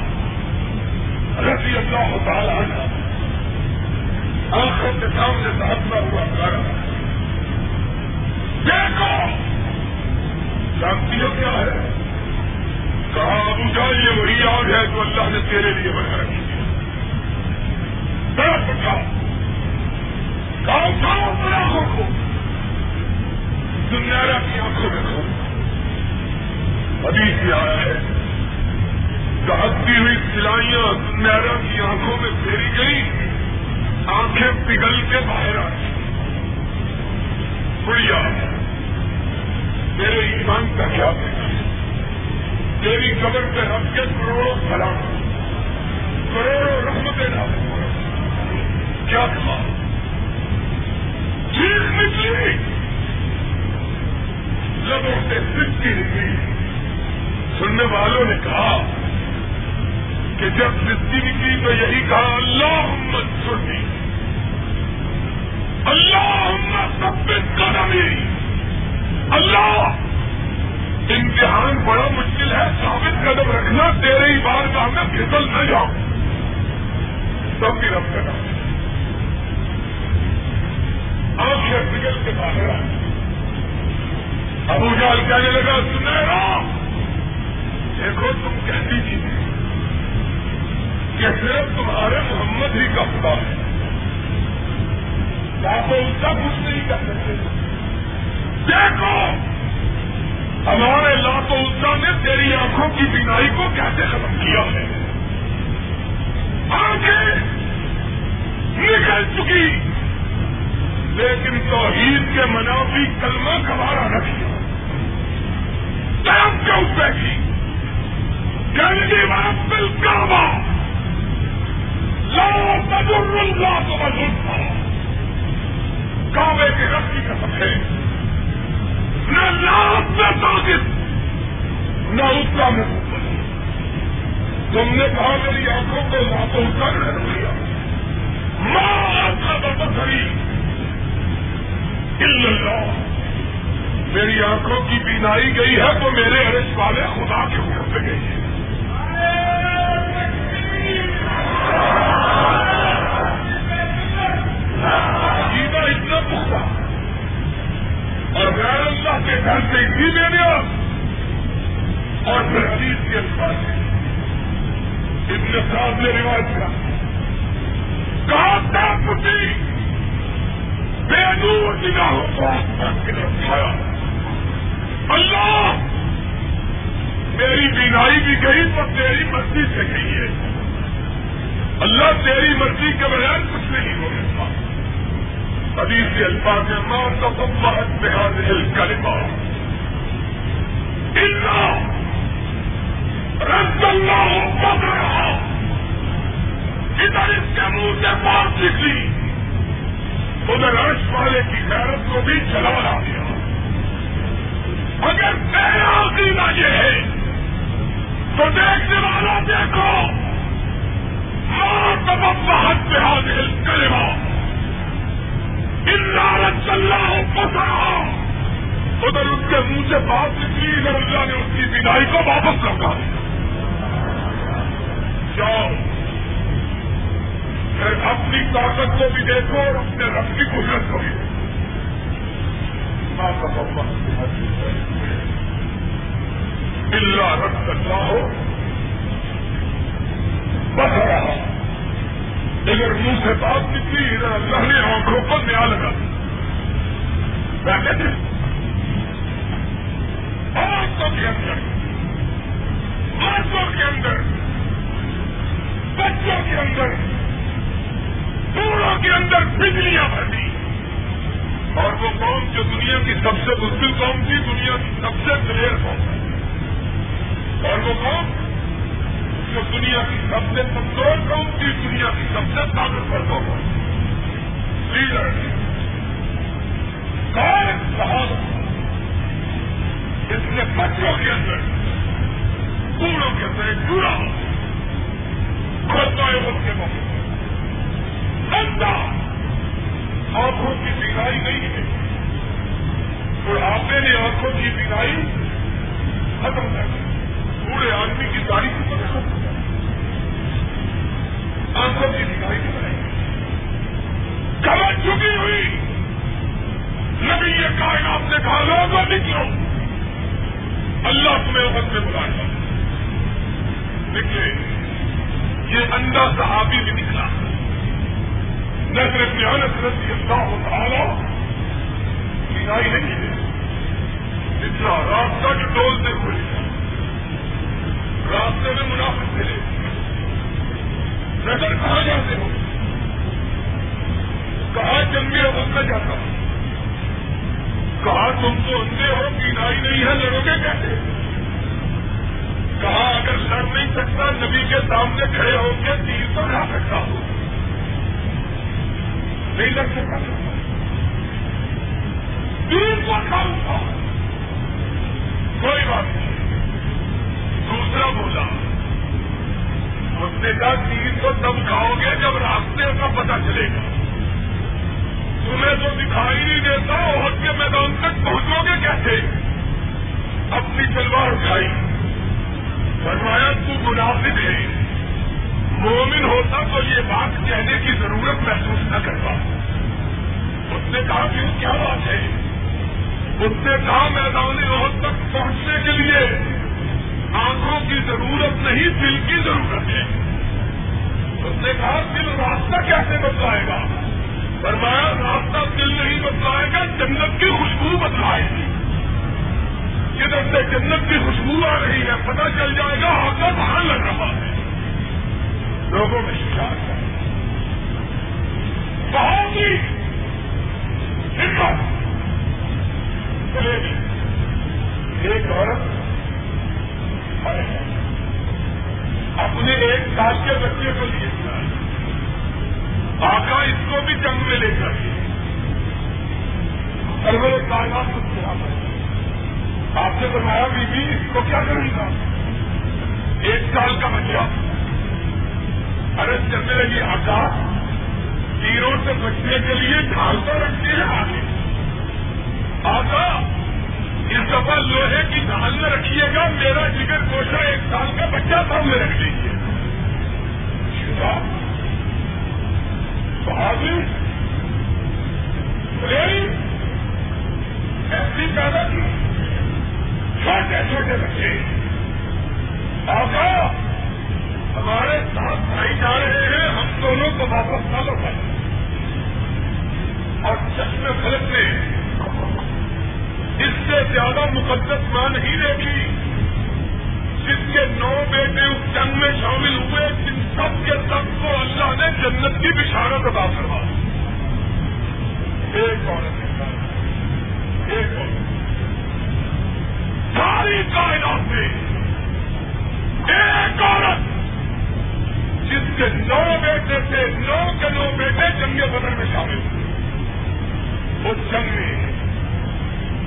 رضی اللہ تعالیٰ آنکھوں کے سامنے سہتنا ہوا کر دیکھو۔ جانتی ہو کیا ہے؟ کہا ابو جان یہ وہی آگ ہے جو اللہ نے تیرے لیے بنا رکھی بڑا پٹا گاؤں گاؤں بڑا کو دنیا کی آنکھوں میں کھو ابھی سے آیا ہے دہتی ہوئی سلائیاں نیرا کی آنکھوں میں پھیری گئی آنکھیں پگھل کے باہر آ آئی بڑھیا میرے ایمان کا کیا تیری قبر پہ رکھ کے کروڑوں سلام کروڑوں رحمتیں نہ کیا تھا چیز نکلی لبوں سے سکی نکلی سننے والوں نے کہا کہ جب سستی نکلی تو یہی کہا اللہ سنی اللہ سب قدمی اللہ امتحان بڑا مشکل ہے، ثابت قدم رکھنا، تیرے ہی بار کا میں پھسل نہ جاؤں۔ سب کی رب کرنا آنکھیں نکل کے باہر آئے ابو جال کہنے لگا سنہرا دیکھو تم کہتی تھی کہ صرف تمہارے محمد ہی کا خدا ہے۔ یا تو اس کا کچھ نہیں کر سکتے۔ دیکھو، ہمارے لاتو اسا نے تیری آنکھوں کی بینائی کو کیسے ختم کیا ہے؟ آنکھیں نکل چکی۔ لیکن توحید کے منافی کلمہ کبارا نہ کیا ٹائم کے اس کی۔ گندی بات بل کعبہ۔ لا تجر اللہ تو مجھول تھا کعبے کے رب کی قسم ہے۔ نہ لات میں طاقت، نہ اس کا میں تم نے کہا میری آنکھوں کو لاتوں کر دیا ماں کا بسری اللہ میری آنکھوں کی بینائی گئی ہے تو میرے ارس والے خدا کے حکم پہ گئی ہے عقیدہ اتنا پختہ۔ اور غیر اللہ کے گھر سے اتنی لیا اور پھر حدیث کے پاس اتنے صاحب نے رواج کا کہا تھا پٹی بے دور نگاہوں کو اٹھایا اللہ، میری بینائی بھی گئی تو تیری مرضی سے گئی ہے۔ اللہ تیری مرضی کے بغیر کچھ نہیں ہو سکتا۔ ابھی سے الفاظ ماں تو سب بہت بحاد ہل کرے رد اللہ پک رہا ادھر اس کے منہ سے بات نکلی۔ ادھر رش والے کی غیرت کو بھی چلا دیا۔ اگر میرا عقیدہ یہ ہے، تو دیکھنے والا دیکھو۔ ماں تب بہت بحاد ہل کرے رد اللہ پسا ادھر اس کے منہ سے بات نکلی ادھر اللہ نے اس کی بینائی کو واپس لوٹا دیا۔ جاؤ۔ اپنی طاقت کو بھی دیکھو اور اپنے رب کی قدرت کو بھی کا اللہ۔ رکھ کرنا ہو؟ بس رہا اگر منہ سے بات نکلی ادھر اللہ نے آنکھوں کو نیا لگا۔ کہتے عورتوں کے اندر مردوں کے اندر، بچوں کے اندر۔ پوروں کے اندر بجلیاں بھرتی اور وہ قوم جو دنیا کی سب سے بزدل قوم تھی، دنیا کی سب سے دلیر قوم تھی۔ اور وہ قوم جو دنیا کی سب سے کمزور قوم تھی، دنیا کی سب سے طاقتور قوم لیڈر صاحب اس نے بچوں کے اندر پوروں کے اندر ایک پورا کھوتا ہے اس کے موقع آنکھوں کی بگائی نہیں ہے بڑھاپے نے آنکھوں کی بگائی ختم کر دی۔ پورے آدمی کی تاریخ ختم کر آنکھوں کی بگائی بنائی۔ کمر چکی ہوئی۔ نبی یہ کائنات نے کہا، لوگوں نکلو۔ اللہ تمہیں وقت میں بلائے گا نکلے یہ اندر صحابی بھی نکلا۔ نظر پیانت رسی اللہ تعالی بینائی نہیں ہے اتنا راستہ جو ڈولتے ہوئے. راستے میں منافع ملے نظر کہاں جاتے ہو؟ کہاں جنگی اب میں جاتا ہوں کہا تم تو اندھے ہو بینائی نہیں ہے، لڑو گے کیسے؟ کہا اگر لڑ نہیں سکتا، نبی کے سامنے کھڑے ہو کے تیر تو کھا سکتا ہوں نہیں لگ سکتا۔ تیر کو کھاؤں گا کوئی بات نہیں۔ دوسرا بولا، اس نے کہا تیر کو تب کھاؤ گے جب راستے کا پتہ چلے گا۔ تمہیں تو دکھائی نہیں دیتا، عہد کے میدان تک پہنچو گے کیسے؟ اپنی تلوار اٹھائی۔ فرمایا، تو منافق ہے مومن ہوتا تو یہ بات کہنے کی ضرورت محسوس نہ کرتا۔ اس نے کہا کہ کیا بات ہے؟ اس نے کہا میدان عہد تک پہنچنے کے لیے آنکھوں کی ضرورت نہیں، دل کی ضرورت ہے۔ اس نے کہا، دل راستہ کیسے بتلائے گا؟ فرمایا، راستہ دل نہیں بتلائے گا، جنت کی خوشبو بتلائے گی۔ جدھر سے جنت کی خوشبو آ رہی ہے، پتہ چل جائے گا آگا باہر لگ رہا ہے؟ لوگوں میں شکار ہے بہت ہی ایک عورت اپنے ایک سال کے بچے کو لیے آقا اس کو بھی جنگ میں لے کر سرور کائنات کچھ کیا آپ نے بنایا بی بی اس کو کیا کرے گا؟ ایک سال کا بچہ۔ ارد چلنے لگی، آقا، تیروں سے بچنے کے لیے ڈھال تو رکھتی ہے آگے۔ آقا، اس دفعہ لوہے کی ڈھال میں رکھیے گا، میرا جگر کوشا ایک سال کا بچہ سامنے رکھ لیجیے۔ بہادر ایسی پیدا کی۔ چھوٹے چھوٹے بچے۔ آقا ہمارے ساتھ بھائی جا رہے ہیں، ہم دونوں کو واپس نہ لوٹائیں۔ اور چشمے فلک نے اس سے زیادہ مقدس ماں نہیں دیکھی جس کے نو بیٹے اس جنگ میں شامل ہوئے، جن سب کے سب کو اللہ نے جنت کی بشارت ادا کروا ایک عورت ایک عورت۔ ساری کائنات میں ایک عورت۔ جس کے نو بیٹے تھے، نو کے نو بیٹے جنگ بدر میں شامل ہوئے اس جنگ میں،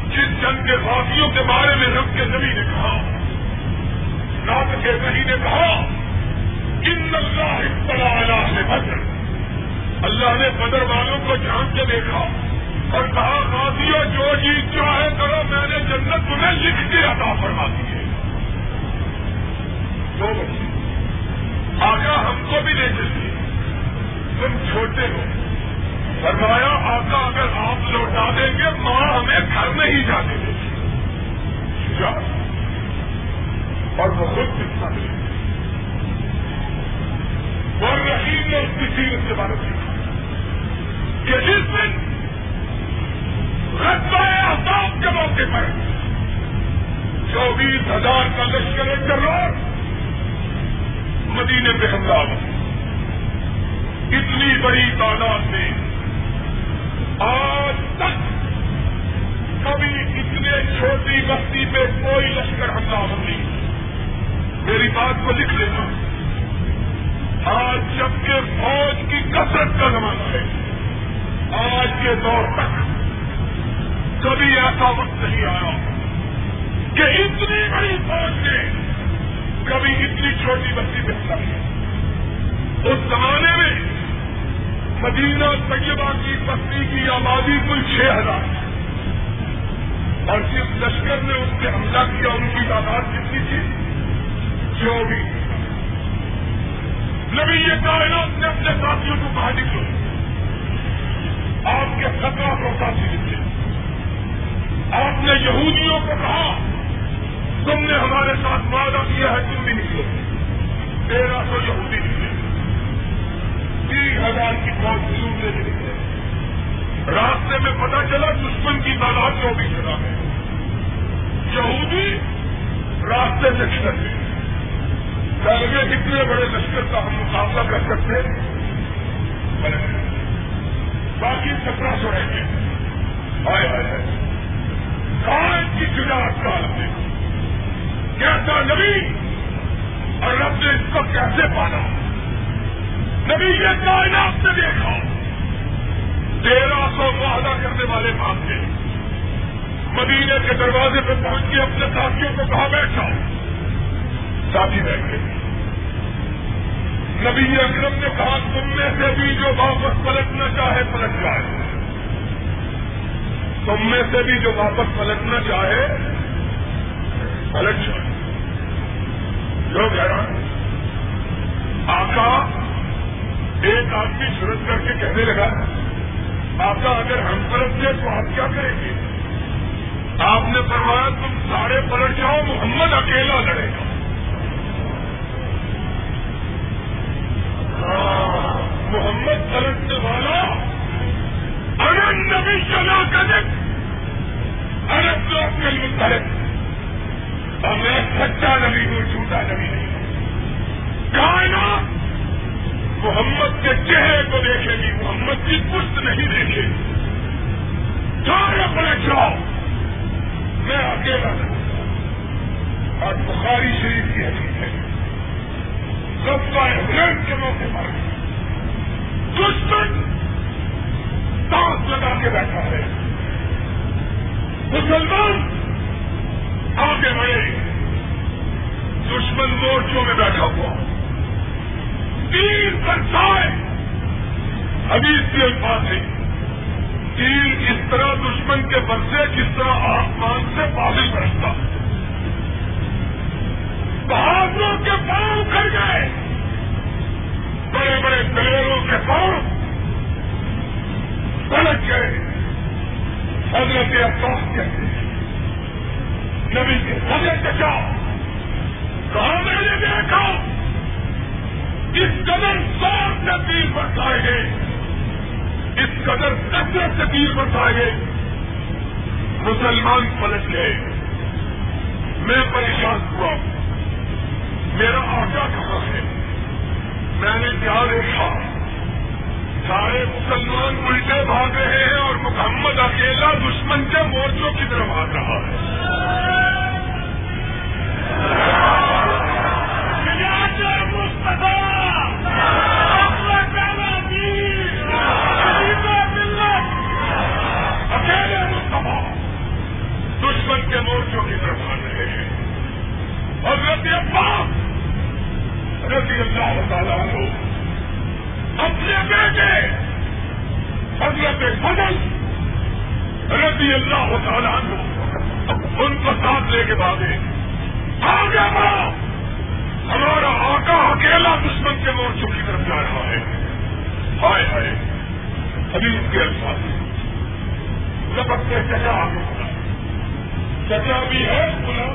جس جنگ کے واقعوں کے بارے میں رب کے نبی نے کہا، رات کے نبی نے کہا، ان اللہ اطلاع اللہ نے بدر. اللہ نے بدر والوں کو جان کے دیکھا اور کہا، غازیوں، جو جیت چاہے کرو، میں نے جنت تمہیں لکھ کے عطا فرما دی ہے۔ دو بچے آگا ہم کو بھی لے چلیے تم چھوٹے ہو۔ فرمایا، آقا اگر آپ لوٹا دیں گے، ماں ہمیں گھر میں ہی جانے دے اور وہ خود کتنا ملے اور رحیم نے اس کے بارے میں کہ جس دن رسائے آزاد کے موقع پر چوبیس ہزار کا لشکر چلو مدینے پہ حملہ اتنی بڑی تعداد میں آج تک کبھی اتنے چھوٹی بستی پہ کوئی لشکر حملہ نہیں۔ میری بات کو لکھ لینا آج جبکہ فوج کی کثرت کا زمانہ ہے، آج کے دور تک کبھی ایسا وقت نہیں آیا کہ اتنی بڑی فوج نے کبھی اتنی چھوٹی بستی میں حصہ اس زمانے میں مدینہ طیبہ کی بستی کی آبادی کل چھ ہزار اور جس لشکر نے اس پہ حملہ کیا، ان کی تعداد کتنی تھی؟ چوبیس۔ نبی یہ کائنات نے اپنے ساتھیوں کو کہا، نکلو۔ آپ کے سترہ سو ساتھی لکھے آپ نے یہودیوں کو کہا تم نے ہمارے ساتھ وعدہ کیا ہے تم بھی نکلو۔ تیرہ سو یہودی نکلے۔ تین ہزار کی فوج ضرور لے نکلے۔ راستے میں پتا چلا دشمن کی تعداد چوبیس ہزار ہے یہودی راستے سے چھڑک گئے میں اتنے بڑے لشکر کا ہم مقابلہ کر سکتے۔ باقی سترہ سو رہیں گے آئے آئے آج کی جناب کا کیسا نبی اور رب نے اس کو کیسے پالا؟ نبی یہ کائنات سے دیکھا۔ تیرہ سو وعدہ کرنے والے بات تھے مدینے کے دروازے پہ پہنچ کے اپنے ساتھیوں کو کہا، بیٹھا۔ ساتھی بیٹھے نبی اکرم نے کہا، تم میں سے بھی جو واپس پلٹنا چاہے، پلٹ جائے۔ تم میں سے بھی جو واپس پلٹنا چاہے پلٹ جائے جو حیران آقا ایک آدمی شرط کر کے کہنے لگا، آقا اگر ہم پلٹ گئے تو آپ کیا کریں گے؟ آپ نے فرمایا، تم سارے پلٹ جاؤ، محمد اکیلا لڑے گا۔ محمد پلٹنے والا اگر نبی چلا کرے ارب تو اپنے متحد اور میں سچا نبی ہوں، جھوٹا نبی نہیں کائنات محمد کے چہرے کو دیکھے گی، محمد کی پشت نہیں دیکھے گی۔ سارے پلٹ جاؤ۔ میں اکیلا اور بخاری شریف کی حدیث ہے۔ سب کا احترام کے موقع پر۔ دشمن تاس لگا کے بیٹھا ہے۔ مسلمان آگے بڑھے دشمن مورچوں میں بیٹھا ہوا۔ تین برسائے حدیث کے الفاظ ہے۔ تین اس طرح دشمن کے برسے جس طرح آسمان سے بادل برستا۔ بہادروں کے پاؤں کر گئے۔ بڑے بڑے دلیروں کے پاؤں پلٹ گئے۔ حضرت افسوس کہتے ہیں نبی کے حضرت چچا کہاں میں نے دیکھا۔ اس قدر سور سے تیر برسائے گئے اس قدر کثرت سے تیر برسائے گئے مسلمان پلٹ گئے۔ میں پریشان ہوا۔ میرا آٹا کہاں ہے؟ میں نے کیا دیکھا سارے مسلمان الٹے بھاگ رہے ہیں اور محمد اکیلا دشمن کے مورچوں کی طرف آ رہا ہے۔ اکیلے مصطفیٰ دشمن کے مورچوں کی طرف آ رہے ہیں۔ اور رضی اللہ رضی اللہ تعالیٰ کو اپنے بیٹے حضرت فضل رضی اللہ تعالیٰ کو ان کو ساتھ لے کے بھاگے۔ آگے بڑھا ہمارا آقا اکیلا دشمن کے مورچوں کی طرف جا رہا ہے۔ ہائے ہائے۔ حدیث کے الفاظ۔ لپک کے چچا آگے بڑھا چچا بھی ہے بلا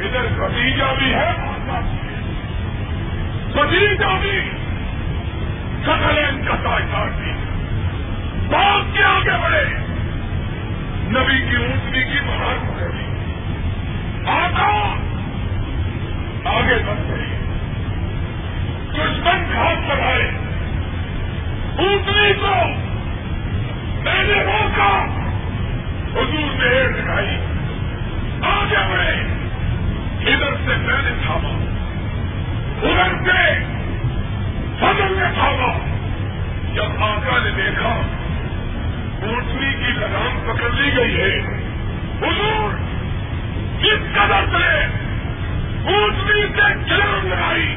ادھر بتیجا بھی ہے بتیجا بھی۔ سکلین کا تاجدار بھی بہت کے آگے بڑھے۔ نبی کی اونٹنی کی بہار پکڑی آقا! آگے بڑھ گئی دشمن گھاٹ بڑھائے اونٹنی کو میں نے روکا۔ حضور نے دکھائی آگے بڑھے۔ ادھر سے میں نے تھاما۔ ادھر سے فضل نے تھاما جب آقا نے دیکھا اونٹنی کی لگام پکڑ لی گئی ہے۔ حضور کس قدر سے اونٹنی سے چلان لگائی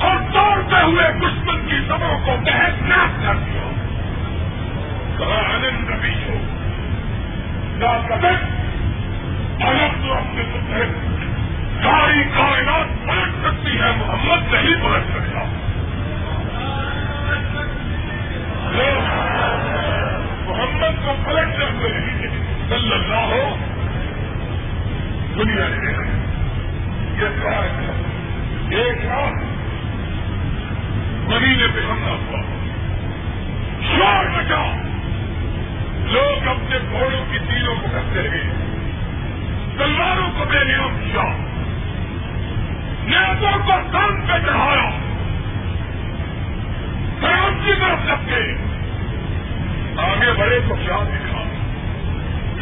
اور دوڑتے ہوئے دشمن کی سبوں کو بحث ناپ کر دیا۔ کہا آنند ربی ہو۔ نہ قدر الگ تو اپنے متحد ساری کائنات پلٹ سکتی ہے، محمد نہیں پلٹ سکتا۔ محمد کو پلٹ سکتے نہیں صلی اللہ ہو۔ دنیا نے یہ کہا ایک رات مہینے پہ حملہ ہوا۔ شور بچا لوگ اپنے گھوڑوں کی تیروں کو کرتے رہے تلواروں کو بے نیام کیا۔ نیتوں کو کام پہ چڑھایا۔ فرام کی طرف رکھ کے آگے بڑے تو کیا دکھا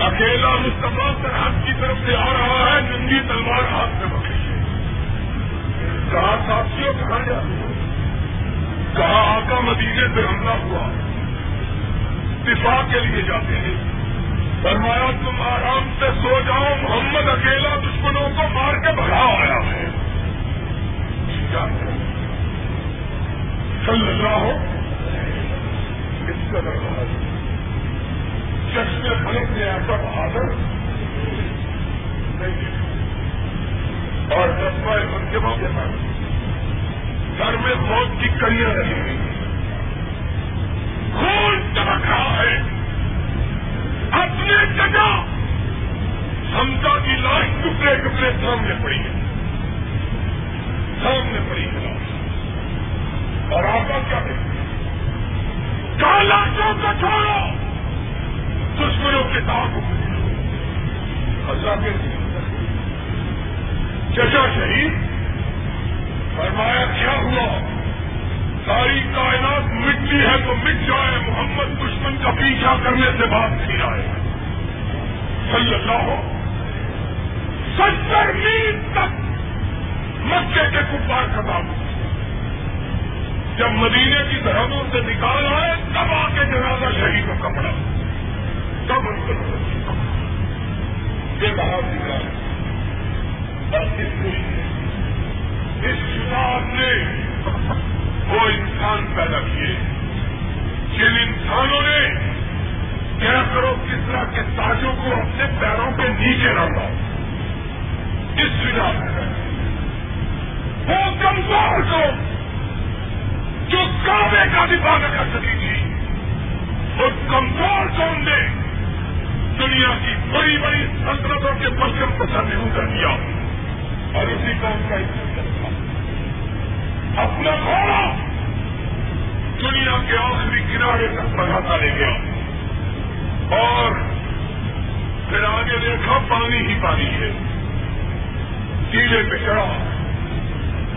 اکیلا مستفا سرحد کی طرف سے آ رہا ہے، ننگی تلوار ہاتھ میں پکڑی ہے کہا ساتھیوں کہاں جا کہا آقا مدینے سے حملہ ہوا۔ دفاع کے لیے جاتے ہیں۔ فرمایا، تم آرام سے سو جاؤ، محمد اکیلا دشمنوں کو مار کے بھگا آیا ہے؟ صلی اللہ ہو۔ اس کا درخواست شخص فلک نے ایسا بہادر نہیں اور جذبہ منصبہ کے ساتھ گھر میں موت کی کڑیاں رہی۔ ہوئی خون چمک رہا ہے۔ اپنے جگہ سمجھا کی لاش ٹکڑے ٹکڑے سامنے پڑی ہے۔ سامنے پڑی ہے۔ اور آپ کیا کہتے لاشوں کو چھوڑو! دشمنوں کے داغ اللہ کے چچا شہید۔ فرمایا، کیا ہوا؟ ساری کائنات مٹی ہے تو مٹ جائے۔ محمد دشمن کا پیچھا کرنے سے بات نہیں آئے۔ صلی اللہ ہو ستر میل تک مکے کے کپار خطاب جب مدینے کی سرحدوں سے نکال آئے، تب آ کے جنازہ شہید کا کپڑا۔ تب ان کو یہ باہر نکال اور اس لیے اس کتاب نے وہ انسان پیدا کیے۔ جن انسانوں نے کیا کرو، کس طرح کے تاجوں کو اپنے پیروں کے نیچے رکھا اس بنا وہ کمزور کو جو کعبے کا دفاع نہ کر سکی تھی اس کمزور قوم نے دنیا کی بڑی بڑی سلطنتوں کے پرچم پسند نہیں کر دیا۔ اور اسی قوم کا اپنا گھوڑا دنیا کے آخری کنارے تک بڑھاتا لے گیا۔ اور پھر آگے دیکھا، پانی ہی پانی ہے۔ کیلے پہ چڑھا۔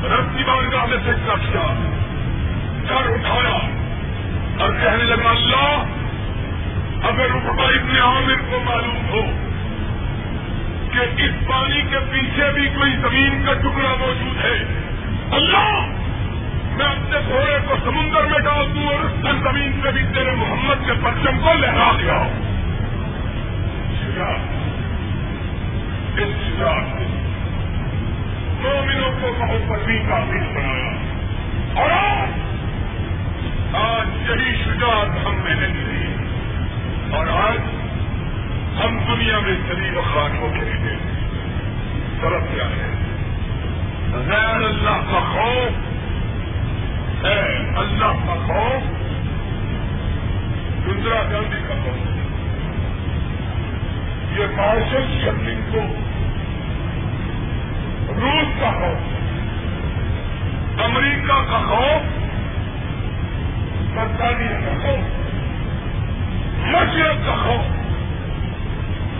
رسی بارگاہ میں سے کیا سر اٹھایا اور کہنے لگا، اللہ، اگر ابن عامر کو معلوم ہو کہ اس پانی کے پیچھے بھی کوئی زمین کا ٹکڑا موجود ہے، اللہ، میں اپنے گھوڑے کو سمندر میں ڈال دوں اور اس زمین سے بھی تیرے محمد کے پرچم کو لہرا دیا۔ اس مومنوں کو بہت پتنی کا دن بنایا۔ اور آج یہی شجاعت ہم میں نہیں تھی اور آج ہم دنیا میں شریر خان ہو کے ہیں طرف کیا ہے غیر اللہ کا خوف ہے۔ اللہ کا خوف اندرا گاندھی کا خوف یہ مارشل شفلنگ کو روس کا خوف امریکہ کا خوف مشرق کا خوف،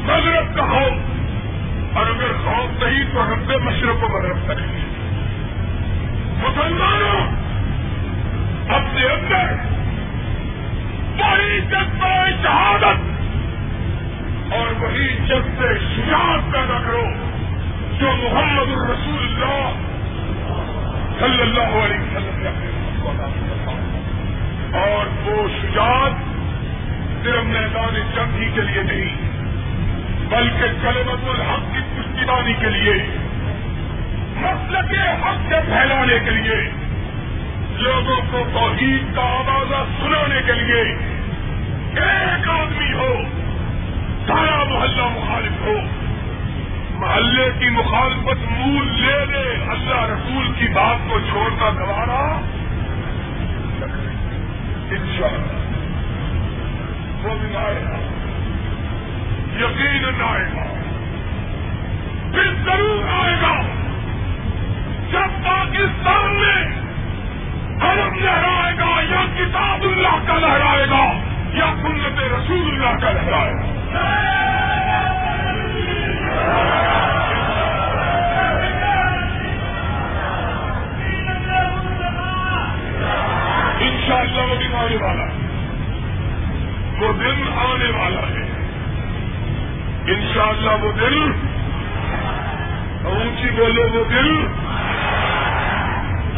مغرب کا خوف۔ اور اگر خوف نہیں تو ہم سے مشرق و مغرب کریں گے مسلمانوں، اپنے اندر وہی جذبہ شہادت اور وہی جذبے شجاعت پیدا کرو جو محمد الرسول اللہ صلی اللہ علیہ وسلم اور وہ شجاعت صرف میدان جنگ ہی کے لیے نہیں، بلکہ کلمت الحق کی پشتیبانی کے لیے، مسلک حق سے پھیلانے کے لیے، لوگوں کو توحید کا آوازہ سنانے کے لیے ایک آدمی ہو، سارا محلہ مخالف ہو۔ محلے کی مخالفت مول لے لے، اللہ رسول کی بات کو چھوڑنا گوارا ان شاء اللہ بھی آئے گا۔ یقین آئے گا۔ پھر ضرور آئے گا۔ جب پاکستان میں علم لہرائے گا یا کتاب اللہ کا لہرائے گا یا سنت رسول اللہ کا لہرائے گا۔ ان شاء اللہ وہ دن آنے والا۔ ہے وہ دن آنے والا ہے۔ ان شاء اللہ وہ دل اونچی بولو وہ دل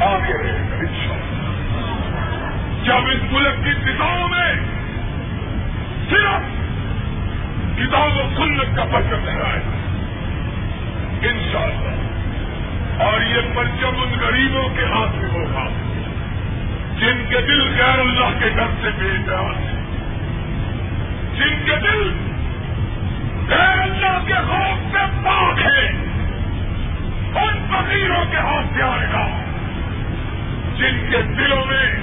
آگے رہے گا ان شاء اللہ جب اس ملک کی کتابوں میں صرف کتاب و سنت کا پرچم لہرائے ان شاء اللہ اور یہ پرچم ان غریبوں کے ہاتھ میں ہوگا، جن کے دل غیر اللہ کے گھر سے بے اعتراض ہے جن کے دل غیر اللہ کے خوف سے پاک ہے۔ ان فقیروں کے ہاتھ سے آئے گا۔ جن کے دلوں میں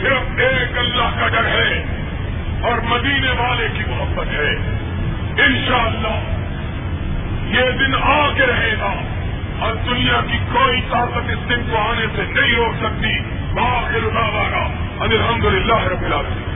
صرف ایک اللہ کا ڈر ہے اور مدینے والے کی محبت ہے۔ انشاءاللہ یہ دن آ کے رہے گا اور دنیا کی کوئی طاقت اس دن کو آنے سے نہیں روک سکتی۔ باخر الحمد للہ رب العالمین۔